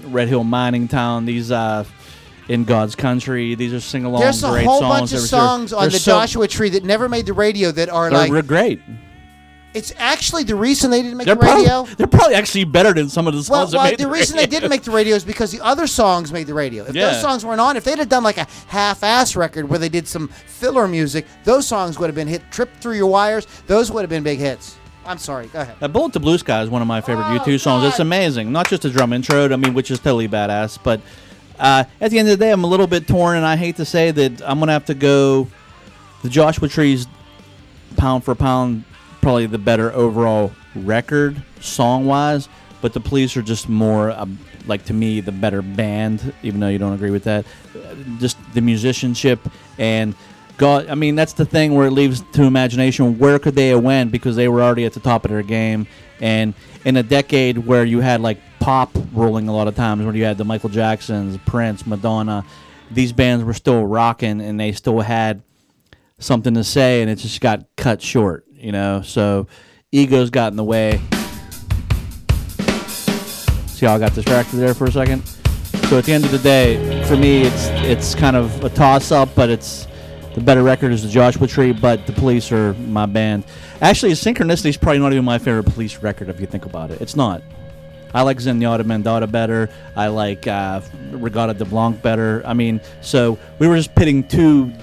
Speaker 2: Red Hill Mining Town. These uh, in God's Country. These are sing along.
Speaker 1: There's a
Speaker 2: great
Speaker 1: whole
Speaker 2: songs
Speaker 1: bunch of songs on the
Speaker 2: so-
Speaker 1: Joshua Tree that never made the radio that are
Speaker 2: They're
Speaker 1: like.
Speaker 2: great.
Speaker 1: it's actually the reason they didn't make
Speaker 2: They're
Speaker 1: the radio.
Speaker 2: probably, they're probably actually better than some of the songs
Speaker 1: Well,
Speaker 2: that
Speaker 1: well
Speaker 2: made
Speaker 1: the reason they didn't make the radio is because the other songs made the radio. If
Speaker 2: Yeah.
Speaker 1: those songs weren't on, if they'd have done like a half-ass record where they did some filler music, those songs would have been hit. Trip through your wires. Those would have been big hits. I'm sorry. Go ahead.
Speaker 2: Uh, Bullet the Blue Sky is one of my favorite
Speaker 1: Oh,
Speaker 2: U2 songs. It's amazing. Not just the drum intro, I mean, which is totally badass, but uh, at the end of the day, I'm a little bit torn, and I hate to say that I'm going to have to go the Joshua Trees pound for pound, probably the better overall record song wise, but the Police are just more, um, like to me, the better band, even though you don't agree with that. Uh, Just the musicianship and. God, I mean, that's the thing where it leaves to imagination. Where could they have went because they were already at the top of their game, and in a decade where you had like pop rolling a lot of times, where you had the Michael Jacksons, Prince, Madonna, these bands were still rocking and they still had something to say, and it just got cut short, you know. So egos got in the way. See how I got distracted there for a second. So at the end of the day, for me, it's it's kind of a toss up, but it's the better record is the Joshua Tree, but the Police are my band. Actually, Synchronicity is probably not even my favorite Police record if you think about it. It's not. I like Zenyatta Mondatta better. I like uh, Reggatta de Blanc better. I mean, so we were just pitting two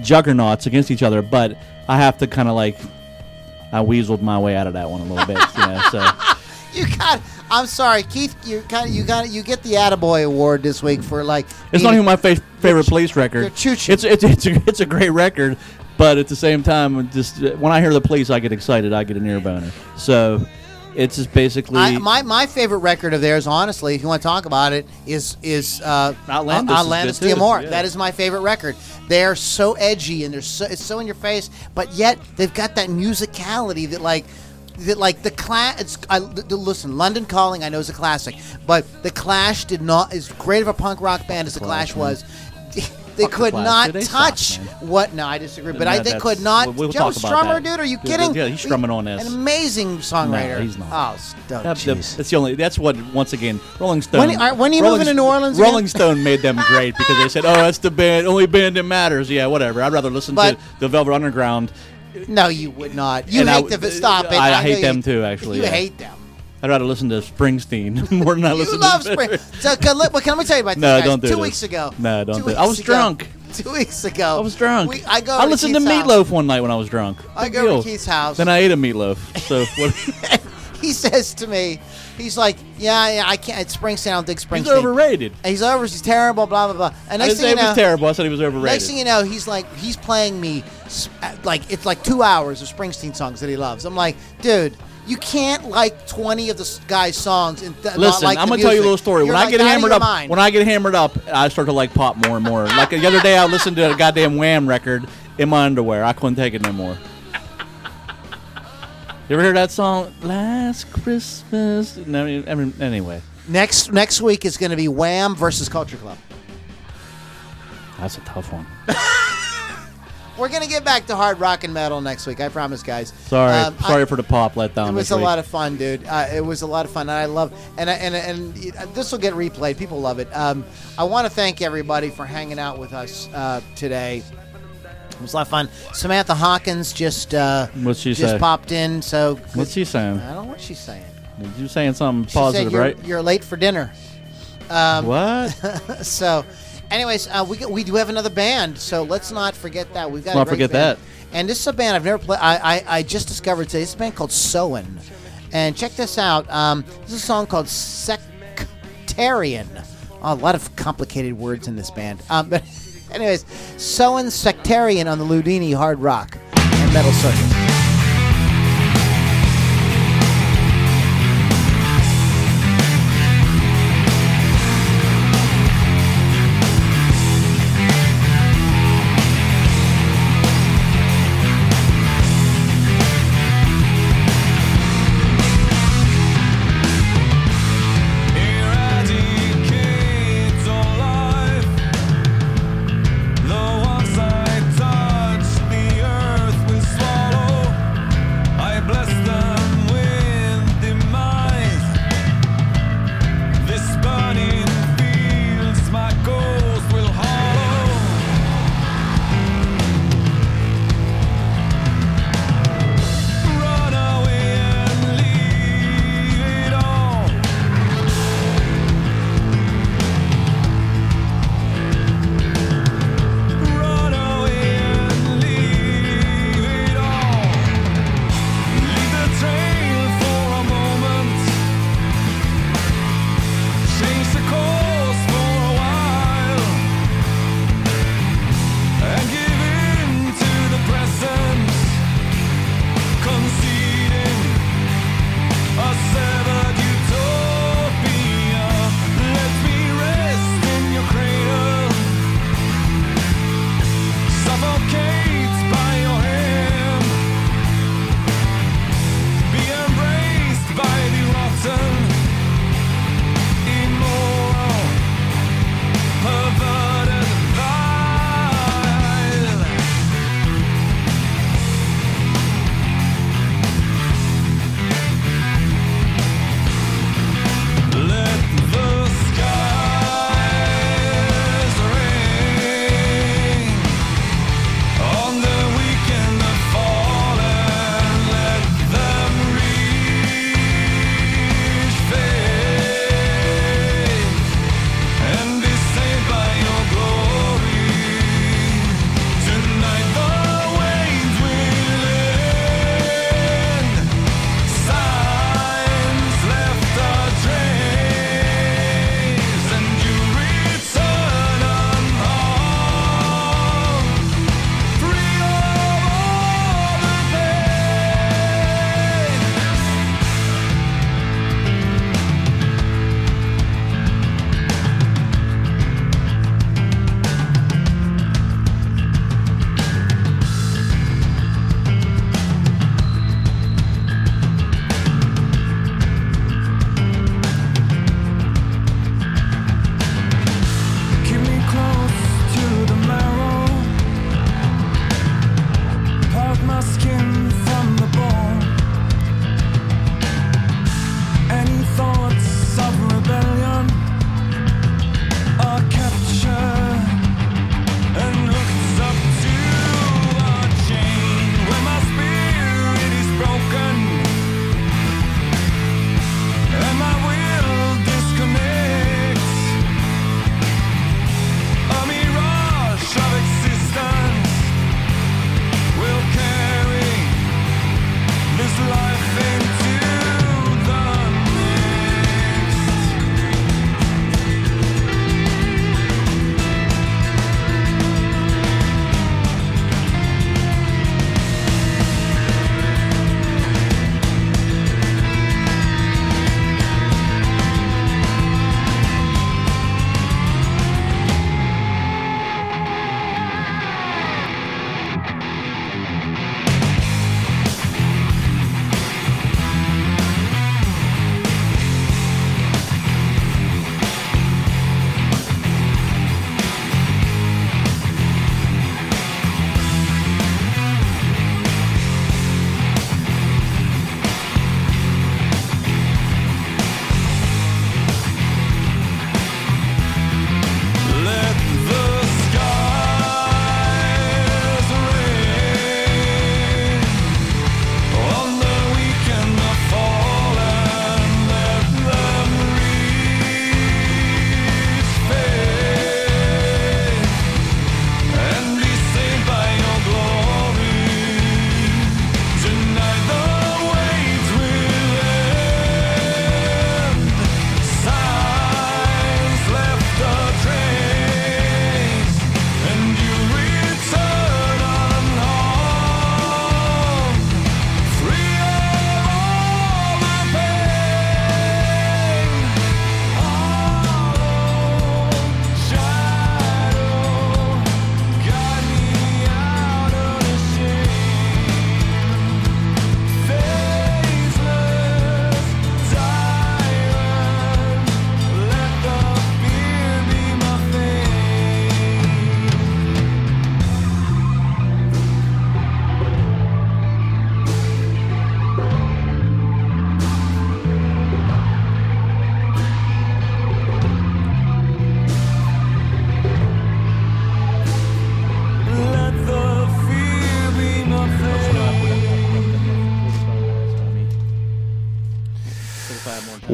Speaker 2: juggernauts against each other, but I have to kind of like I weaseled my way out of that one a little bit, you know. So
Speaker 1: You got. I'm sorry, Keith. You kind of you got you get the Attaboy Award this week for like.
Speaker 2: it's not even my fa- favorite police record.
Speaker 1: choo-choo.
Speaker 2: It's it's it's a, it's a great record, but at the same time, just uh, when I hear the police, I get excited. I get an ear boner. So it's just basically
Speaker 1: I, my my favorite record of theirs, honestly, if you want to talk about it, is is uh,
Speaker 2: Outlandos is Outlandos too.
Speaker 1: D'Amour.
Speaker 2: Yeah.
Speaker 1: That is my favorite record. They're so edgy and they're so it's so in your face, but yet they've got that musicality that like. That like the clash, it's I, th- th- listen. London Calling, I know is a classic, but the Clash did not as great of a punk rock band as the Clash, was. They
Speaker 2: Fuck
Speaker 1: could
Speaker 2: Clash,
Speaker 1: not
Speaker 2: they
Speaker 1: touch what. No, I disagree. But
Speaker 2: No,
Speaker 1: I they could not.
Speaker 2: we'll-
Speaker 1: Joe Strummer, dude, are you
Speaker 2: Yeah,
Speaker 1: kidding?
Speaker 2: yeah, he's strumming on this.
Speaker 1: An amazing songwriter.
Speaker 2: he's not.
Speaker 1: Oh, st- oh,
Speaker 2: That- that's the only. That's what once again Rolling Stone.
Speaker 1: When- are- when are you
Speaker 2: Rolling
Speaker 1: moving to New Orleans
Speaker 2: Rolling
Speaker 1: again?
Speaker 2: Stone made them great because they said, "Oh, that's the band, only band that matters." Yeah, whatever. I'd rather listen
Speaker 1: But-
Speaker 2: to the Velvet Underground.
Speaker 1: No, you would not. You
Speaker 2: And
Speaker 1: hate
Speaker 2: would-
Speaker 1: them. Stop it.
Speaker 2: I- I hate
Speaker 1: you-
Speaker 2: them too, actually,
Speaker 1: You
Speaker 2: yeah.
Speaker 1: hate them.
Speaker 2: I'd rather listen to Springsteen more than I listen.
Speaker 1: You love
Speaker 2: to.
Speaker 1: spring. So, can, let, can I tell you about this? No, guys?
Speaker 2: don't do
Speaker 1: Two
Speaker 2: this.
Speaker 1: weeks ago.
Speaker 2: No, don't do it. I was
Speaker 1: ago-
Speaker 2: drunk.
Speaker 1: Two weeks ago.
Speaker 2: I was drunk.
Speaker 1: We, I go.
Speaker 2: I
Speaker 1: to
Speaker 2: listened to
Speaker 1: Keith's house.
Speaker 2: Meatloaf one night when I was drunk.
Speaker 1: I
Speaker 2: Big
Speaker 1: go to. Keith's house.
Speaker 2: Then I ate a meatloaf. So what?
Speaker 1: He says to me, he's like, "Yeah, yeah, I can't. It's Springsteen. I don't think Springsteen.
Speaker 2: He's overrated.
Speaker 1: And he's over. He's terrible. Blah blah blah. And
Speaker 2: I
Speaker 1: next
Speaker 2: didn't say
Speaker 1: thing you
Speaker 2: was terrible. I said he was overrated.
Speaker 1: Next thing you know, he's like he's playing me like it's like two hours of Springsteen songs that he loves. I'm like, dude, you can't like 20 of the guy's songs and th- not
Speaker 2: Listen,
Speaker 1: like
Speaker 2: I'm gonna tell you a little story.
Speaker 1: You're
Speaker 2: when I get hammered up,
Speaker 1: mind.
Speaker 2: when I get hammered up, I start to like pop more and more. like the other day, I listened to a goddamn Wham record in my underwear. I couldn't take it no more. You ever heard that song? Last Christmas. No, I mean, anyway,
Speaker 1: Next next week is going to be Wham versus Culture Club.
Speaker 2: that's a tough one.
Speaker 1: We're going to get back to hard rock and metal next week. I promise, guys.
Speaker 2: Sorry,
Speaker 1: Um,
Speaker 2: sorry
Speaker 1: I-
Speaker 2: for the pop letdown.
Speaker 1: It was a
Speaker 2: week.
Speaker 1: lot of fun, dude. Uh, it was a lot of fun, and I love and I- and and this will get replayed. People love it. Um, I want to thank everybody for hanging out with us uh, today. It was a lot of fun. Samantha Hawkins just uh,
Speaker 2: What's she
Speaker 1: just
Speaker 2: say?
Speaker 1: popped in. So
Speaker 2: What's she saying?
Speaker 1: I don't know what she's saying.
Speaker 2: You're saying something
Speaker 1: She
Speaker 2: positive,
Speaker 1: said you're,
Speaker 2: right?
Speaker 1: you're late for dinner. Um,
Speaker 2: what?
Speaker 1: so, anyways, uh, we we do have another band, so let's not forget that. We've got
Speaker 2: Not
Speaker 1: a great
Speaker 2: forget
Speaker 1: band.
Speaker 2: that.
Speaker 1: And this is a band I've never played. I, I I just discovered today. A band called Soen, and check this out. Um, this is a song called Sectarian. Oh, a lot of complicated words in this band. Um, but anyways, Soen Sectarian on the Loudini Hard Rock and Metal Circus.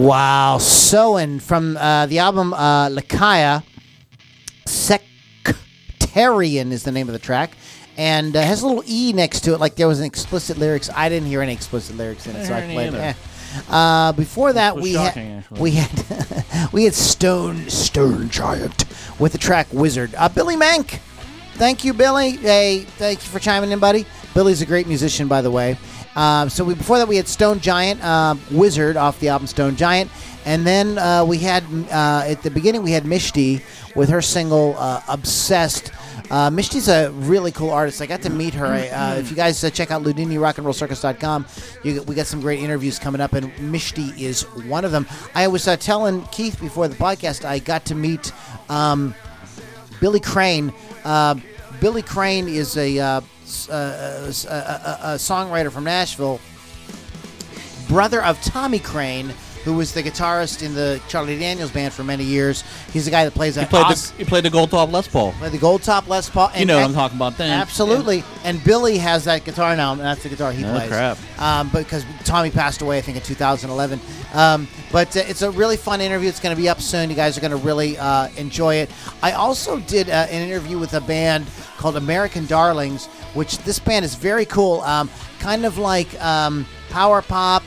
Speaker 1: Wow, Soen from uh, the album uh, Lykaia. Sectarian is the name of the track, and uh, has a little e next to it, like there was an explicit lyrics. I didn't hear any explicit lyrics in it, so I played.
Speaker 2: either.
Speaker 1: Eh. Uh, before that, we
Speaker 2: shocking,
Speaker 1: had we had we had Stone Stone Giant with the track Wizard. Uh, Billy Mank, thank you, Billy. Hey, thank you for chiming in, buddy. Billy's a great musician, by the way. Um, so we, before that, we had Stone Giant, uh, Wizard off the album Stone Giant, and then uh, we had uh, at the beginning we had Mishti with her single uh, Obsessed. Uh, Mishti's a really cool artist. I got to meet her. Uh, if you guys uh, check out LoudiniRockAndRollCircus.com, you, we got some great interviews coming up, and Mishti is one of them. I was uh, telling Keith before the podcast, I got to meet um, Billy Crain. Uh, Billy Crain is a, uh, uh, uh, a, a- a songwriter from Nashville, brother of Tommy Crain, who was the guitarist in the Charlie Daniels band for many years. He's the guy that plays
Speaker 2: He played
Speaker 1: Oz-
Speaker 2: the he played the gold top Les Paul.
Speaker 1: played the Gold Top Les Paul. And
Speaker 2: You know what I'm talking about then.
Speaker 1: Absolutely. And Billy has that guitar now, and that's the guitar he
Speaker 2: Oh,
Speaker 1: plays.
Speaker 2: crap.
Speaker 1: Um, because Tommy passed away, I think, in 2011. Um, but uh, it's a really fun interview. It's going to be up soon. You guys are going to really uh, enjoy it. I also did uh, an interview with a band called American Darlings, which this band is very cool. Um, kind of like um, power pop,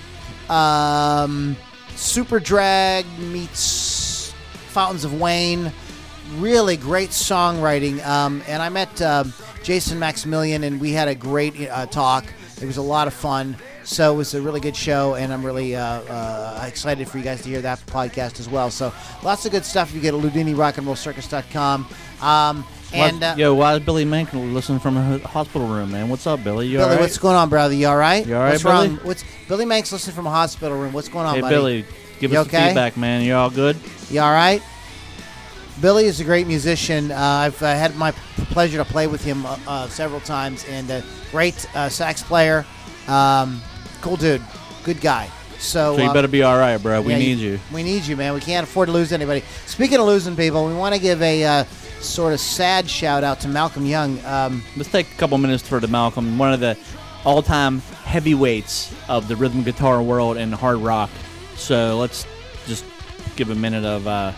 Speaker 1: um, Superdrag meets Fountains of Wayne really great songwriting. Um, and I met um, Jason Maximilian, and we had a great uh, talk. It was a lot of fun. So it was a really good show, and I'm really uh, uh, excited for you guys to hear that podcast as well. So lots of good stuff you get at LoudiniRockAndRollCircus.com. Um, and uh,
Speaker 2: yo, why is Billy Mank listening from a hospital room, man? What's up, Billy? You
Speaker 1: Billy,
Speaker 2: all right?
Speaker 1: what's going on, brother? You all right?
Speaker 2: You all right,
Speaker 1: What's
Speaker 2: Billy?
Speaker 1: wrong? What's Billy Manx listening from a hospital room? What's going on,
Speaker 2: hey,
Speaker 1: buddy?
Speaker 2: Billy, give
Speaker 1: You
Speaker 2: us
Speaker 1: okay?
Speaker 2: feedback, man. You all good?
Speaker 1: You all right? Billy is a great musician. Uh, I've uh, had my pleasure to play with him uh, uh, several times, and a great uh, sax player. Um, cool dude, good guy. So,
Speaker 2: So you better be all right, bro. We
Speaker 1: yeah,
Speaker 2: need you.
Speaker 1: We need you, man. We can't afford to lose anybody. Speaking of losing people, we want to give a uh, sort of sad shout out to Malcolm Young. Um,
Speaker 2: Let's take a couple minutes for the Malcolm, one of the all-time heavyweights of the rhythm guitar world and hard rock. So let's just give a minute of uh,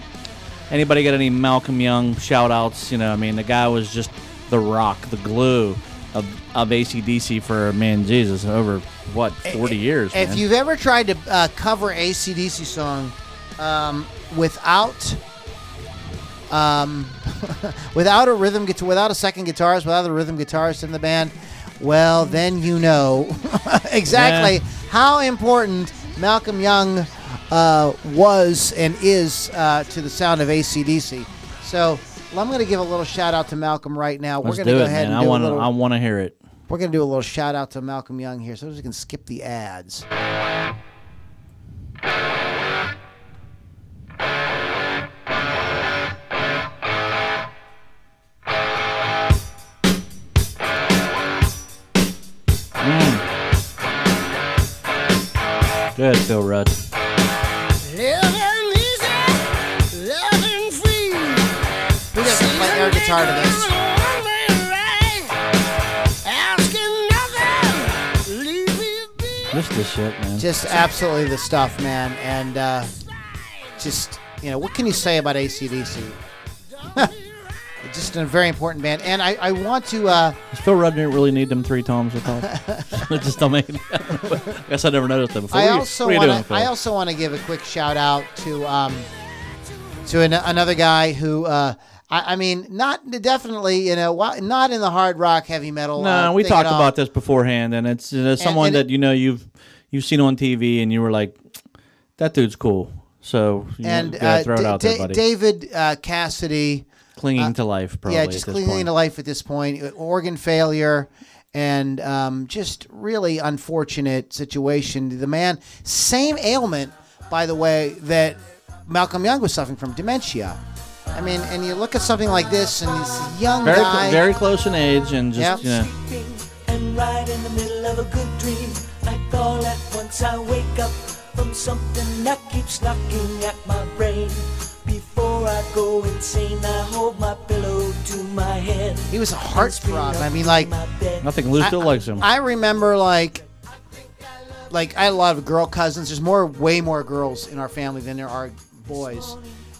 Speaker 2: anybody got any Malcolm Young shout-outs? You know, I mean, the guy was just the rock, the glue of of ACDC for man, Jesus, over what forty years.
Speaker 1: If
Speaker 2: man.
Speaker 1: you've ever tried to uh, cover ACDC song um, without um, without a rhythm guitar, without a second guitarist, without a rhythm guitarist in the band, well, then you know exactly
Speaker 2: Yeah.
Speaker 1: how important Malcolm Young uh, was and is uh, to the sound of ACDC. So I'm going to give a little shout out to Malcolm right now.
Speaker 2: Let's
Speaker 1: We're going to go
Speaker 2: it,
Speaker 1: ahead
Speaker 2: man.
Speaker 1: and
Speaker 2: I
Speaker 1: do
Speaker 2: want
Speaker 1: a little.
Speaker 2: I want to hear it.
Speaker 1: We're going to do a little shout out to Malcolm Young here, so we can skip the ads.
Speaker 2: Good, Phil Rudd.
Speaker 4: Living easy, loving free.
Speaker 1: Who doesn't play air guitar to this?
Speaker 2: Miss this shit, man.
Speaker 1: Just absolutely the stuff, man. And uh, just, you know, what can you say about ACDC? Just a very important band. And I, I want to, uh,
Speaker 2: Does Phil Rudd didn't really need them three toms. Thought. it just don't make. I guess I never noticed that before.
Speaker 1: I
Speaker 2: you-
Speaker 1: also
Speaker 2: you
Speaker 1: want to? I also want to give a quick shout out to, um, to an, another guy who, uh, I, I mean, not definitely, you know, not in the hard rock, heavy metal.
Speaker 2: No,
Speaker 1: uh,
Speaker 2: we talked about this beforehand, and it's uh, someone
Speaker 1: and
Speaker 2: that you know you've you've seen on TV, and you were like, "That dude's cool." So you
Speaker 1: And uh,
Speaker 2: throw it
Speaker 1: Da-
Speaker 2: out there.
Speaker 1: David uh, Cassidy.
Speaker 2: Clinging to life, probably.
Speaker 1: yeah, just
Speaker 2: at this
Speaker 1: clinging
Speaker 2: point.
Speaker 1: to life at this point. Organ failure, and um, just really unfortunate situation. The man, same ailment, by the way, that Malcolm Young was suffering from dementia. I mean, and you look at something like this, and this young
Speaker 2: Very,
Speaker 1: guy.
Speaker 2: cl- very close in age, and
Speaker 1: Yep.
Speaker 2: just you know,
Speaker 3: and right in the middle of a good dream. Like all at once I wake up from something that keeps knocking at my brain. Before I go insane, I hold my pillow to my head.
Speaker 1: he was a heartthrob. I mean, like
Speaker 2: nothing. Lou still
Speaker 1: I,
Speaker 2: likes him.
Speaker 1: I remember like like I had a lot of girl cousins. There's more, way more girls in our family than there are boys,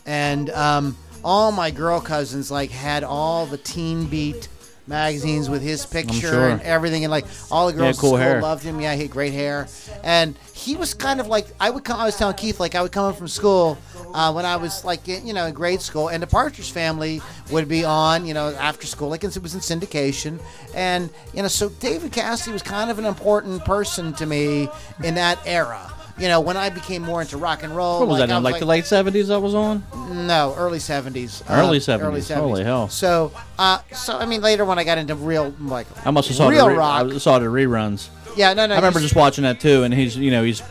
Speaker 1: and um, all my girl cousins like had all the Teen Beat magazines with his picture
Speaker 2: sure.
Speaker 1: and everything, and like all the girls
Speaker 2: Yeah, cool
Speaker 1: school
Speaker 2: hair.
Speaker 1: loved him. Yeah, he had great hair, and he was kind of like I would come. I was telling Keith like I would come home from school uh, when I was like in, you know in grade school, and the Partridge Family would be on you know after school, like it was in syndication, and you know so David Cassidy was kind of an important person to me in that era. You know, when I became more into rock and roll,
Speaker 2: What was
Speaker 1: like,
Speaker 2: that in like, the late seventies? That was on.
Speaker 1: no, early seventies.
Speaker 2: Early 70s. Holy hell.
Speaker 1: So, uh, so I mean, later when I got into real like
Speaker 2: I must have saw
Speaker 1: real
Speaker 2: the re-
Speaker 1: rock.
Speaker 2: I saw the reruns.
Speaker 1: yeah, no, no.
Speaker 2: I remember just watching that too, and he's you know he's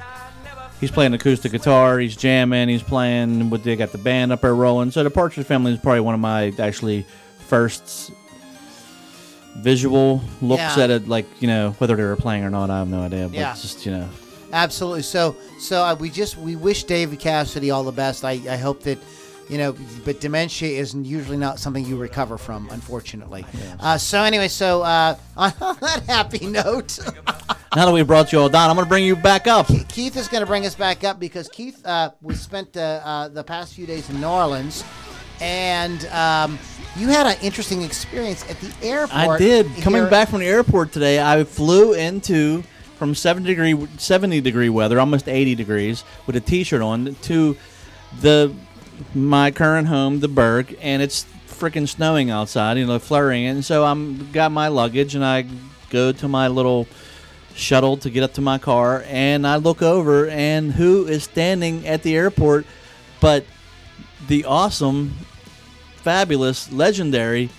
Speaker 2: he's playing acoustic guitar, he's jamming, he's playing. With they got the band up there rolling. So the Partridge Family is probably one of my actually first visual looks
Speaker 1: Yeah.
Speaker 2: at it. Like you know whether they were playing or not, I have no idea. But
Speaker 1: Yeah.
Speaker 2: just you know
Speaker 1: Absolutely. So, so uh, we just we wish David Cassidy all the best. I, I hope that, you know, but dementia is usually not something you recover from, unfortunately. Uh, so anyway, so uh, on that happy note,
Speaker 2: now that we brought you all down, I'm gonna bring you back up.
Speaker 1: Keith is going to bring us back up because Keith, uh, we spent uh, uh, the past few days in New Orleans, and um, you had an interesting experience at the airport.
Speaker 2: I did. Coming
Speaker 1: here-
Speaker 2: back from the airport today, I flew into from 70 degree 70 degree weather, almost 80 degrees, with a t-shirt on to the my current home, the Burgh, and it's freaking snowing outside, you know, flurrying. And so I'm got my luggage and I go to my little shuttle to get up to my car and I look over and who is standing at the airport but the awesome fabulous legendary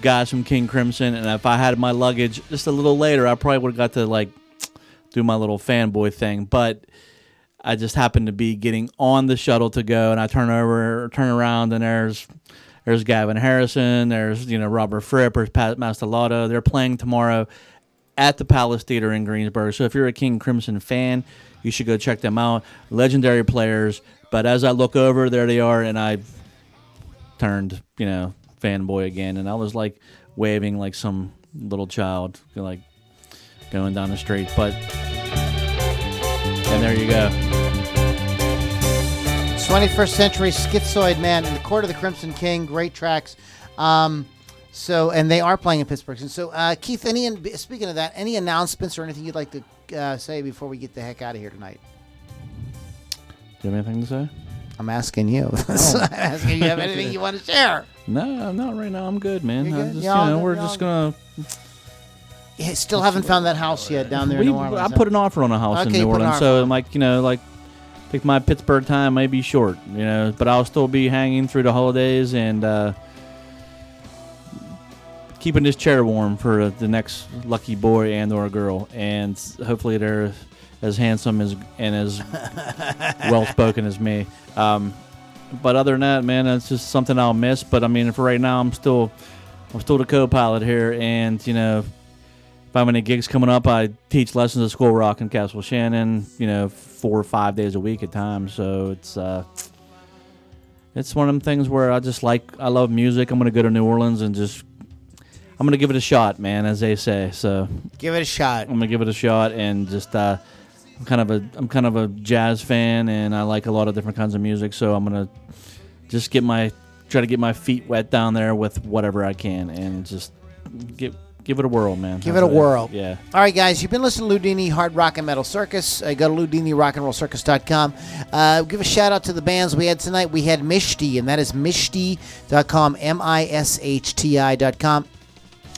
Speaker 2: guys from King Crimson, and if I had my luggage just a little later, I probably would have got to like do my little fanboy thing. But I just happened to be getting on the shuttle to go, and I turn over, turn around, and there's there's Gavin Harrison, there's you know Robert Fripp, there's Pat Mastelotto. They're playing tomorrow at the Palace Theater in Greensburg. So if you're a King Crimson fan, you should go check them out. Legendary players. But as I look over, there they are, and I turned, you know, fanboy again, and I was like waving like some little child, like going down the street. But and there you go.
Speaker 1: 21st century schizoid man in the court of the crimson king great tracks um, so and they are playing in pittsburgh and so uh, keith any speaking of that any announcements or anything you'd like to uh, say before we get the heck out of here tonight
Speaker 2: Do you have anything to say?
Speaker 1: i'm asking you i'm asking you have anything you want to share
Speaker 2: No, not right now. I'm good, man.
Speaker 1: Good?
Speaker 2: just, you know, we're just gonna.
Speaker 1: Still haven't found that house yet down there
Speaker 2: We,
Speaker 1: in new orleans
Speaker 2: I
Speaker 1: huh?
Speaker 2: put an offer on a house
Speaker 1: Okay,
Speaker 2: in New
Speaker 1: put an
Speaker 2: Orleans,
Speaker 1: offer
Speaker 2: so
Speaker 1: on.
Speaker 2: I'm like, you know, like, think my Pittsburgh time may be short, you know, but I'll still be hanging through the holidays and uh, keeping this chair warm for the next lucky boy and or girl, and hopefully they're as handsome as and as well spoken as me. Um, but other than that, man, it's just something I'll miss. But I mean, for right now, I'm still I'm still the co-pilot here, and you know, if I have any gigs coming up, I teach lessons at School Rock in Castle Shannon. You know, four or five days a week at times. So it's uh, it's one of them things where I just like I love music. I'm gonna go to New Orleans and just I'm gonna give it a shot, man, as they say. So
Speaker 1: give it a shot
Speaker 2: I'm gonna give it a shot and just uh, I'm kind of a I'm kind of a jazz fan and I like a lot of different kinds of music. So I'm gonna just get my try to get my feet wet down there with whatever I can and just give give it a whirl, man.
Speaker 1: Give it a whirl.
Speaker 2: Yeah.
Speaker 1: All right, guys, you've been listening to Loudini Hard Rock and Metal Circus. Uh, go to LoudiniRockandRollCircus.com. Uh, give a shout out to the bands we had tonight. We had Mishti, and that is Mishti.com, M I S H T I.com.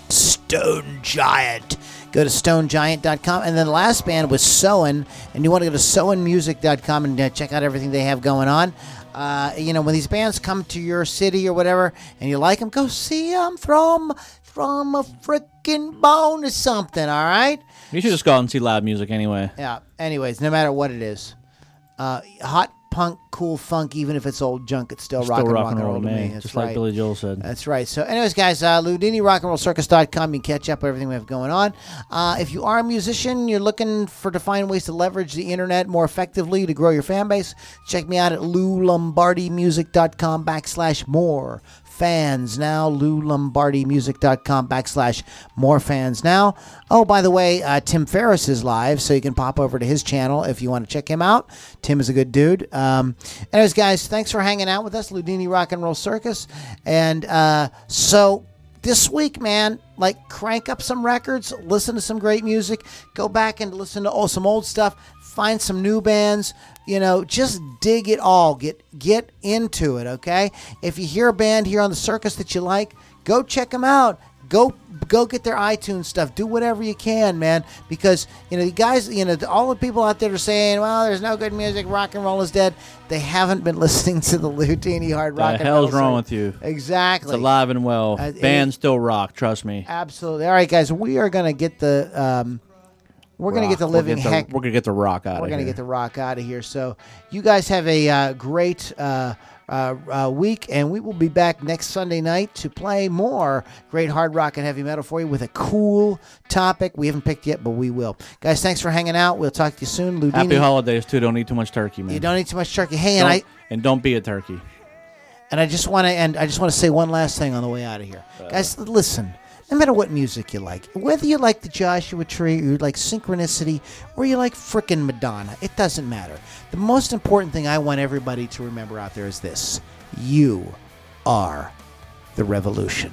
Speaker 1: Stone Giant. Go to stonegiant.com. And then the last band was Soen, and you want to go to soenmusic.com and uh, check out everything they have going on. Uh, you know, when these bands come to your city or whatever, and you like them, go see them. Throw them, throw 'em a freaking bone or something, all right?
Speaker 2: You should just go out and see live music anyway.
Speaker 1: Yeah. Anyways, no matter what it is, uh, hot punk, cool funk, even if it's old junk, it's still, rock,
Speaker 2: Still
Speaker 1: and
Speaker 2: rock
Speaker 1: rock
Speaker 2: and roll to me,
Speaker 1: That's
Speaker 2: just
Speaker 1: right.
Speaker 2: like Billy Joel said.
Speaker 1: That's right. So, anyways, guys, uh, LoudiniRockandRollCircus.com. You can catch up on everything we have going on. Uh, if you are a musician, you're looking for to find ways to leverage the internet more effectively to grow your fan base, check me out at LouLombardiMusic.com backslash more. Fans now. LouLombardiMusic.com backslash more fans now. Oh, by the way, uh, Tim Ferriss is live, so you can pop over to his channel if you want to check him out. Tim is a good dude. Um, anyways, guys, thanks for hanging out with us, Loudini Rock and Roll Circus. And uh, so this week, man, like crank up some records, listen to some great music, go back and listen to oh, some old stuff, find some new bands, you know, just dig it all. Get get into it, okay? If you hear a band here on the circus that you like, go check them out. Go go get their iTunes stuff. Do whatever you can, man, because you know, you guys, you know, all the people out there are saying, "Well, there's no good music. Rock and roll is dead." They haven't been listening to the Loudini hard rock.
Speaker 2: The hell's wrong with you?
Speaker 1: Exactly.
Speaker 2: It's alive and well.
Speaker 1: Uh,
Speaker 2: Bands still rock. Trust me.
Speaker 1: Absolutely. All right, guys, we are gonna get the um, we're gonna get the
Speaker 2: Rock.
Speaker 1: living
Speaker 2: We'll get the-
Speaker 1: heck.
Speaker 2: We're gonna get the rock out
Speaker 1: we're gonna
Speaker 2: here.
Speaker 1: get the rock out of here. So you guys have a uh, great uh, uh, uh, week, and we will be back next Sunday night to play more great hard rock and heavy metal for you with a cool topic. We haven't picked yet, but we will. Guys, thanks for hanging out. We'll talk to you soon. Loudini,
Speaker 2: Happy holidays too. Don't eat too much turkey, man.
Speaker 1: you don't eat too much turkey. Hey, and
Speaker 2: Don't-
Speaker 1: I
Speaker 2: and don't be a turkey.
Speaker 1: and I just want to and I just want to say one last thing on the way out of here, guys. Listen, no matter what music you like, whether you like the Joshua Tree or you like Synchronicity or you like frickin' Madonna, it doesn't matter. The most important thing I want everybody to remember out there is this: you are the revolution.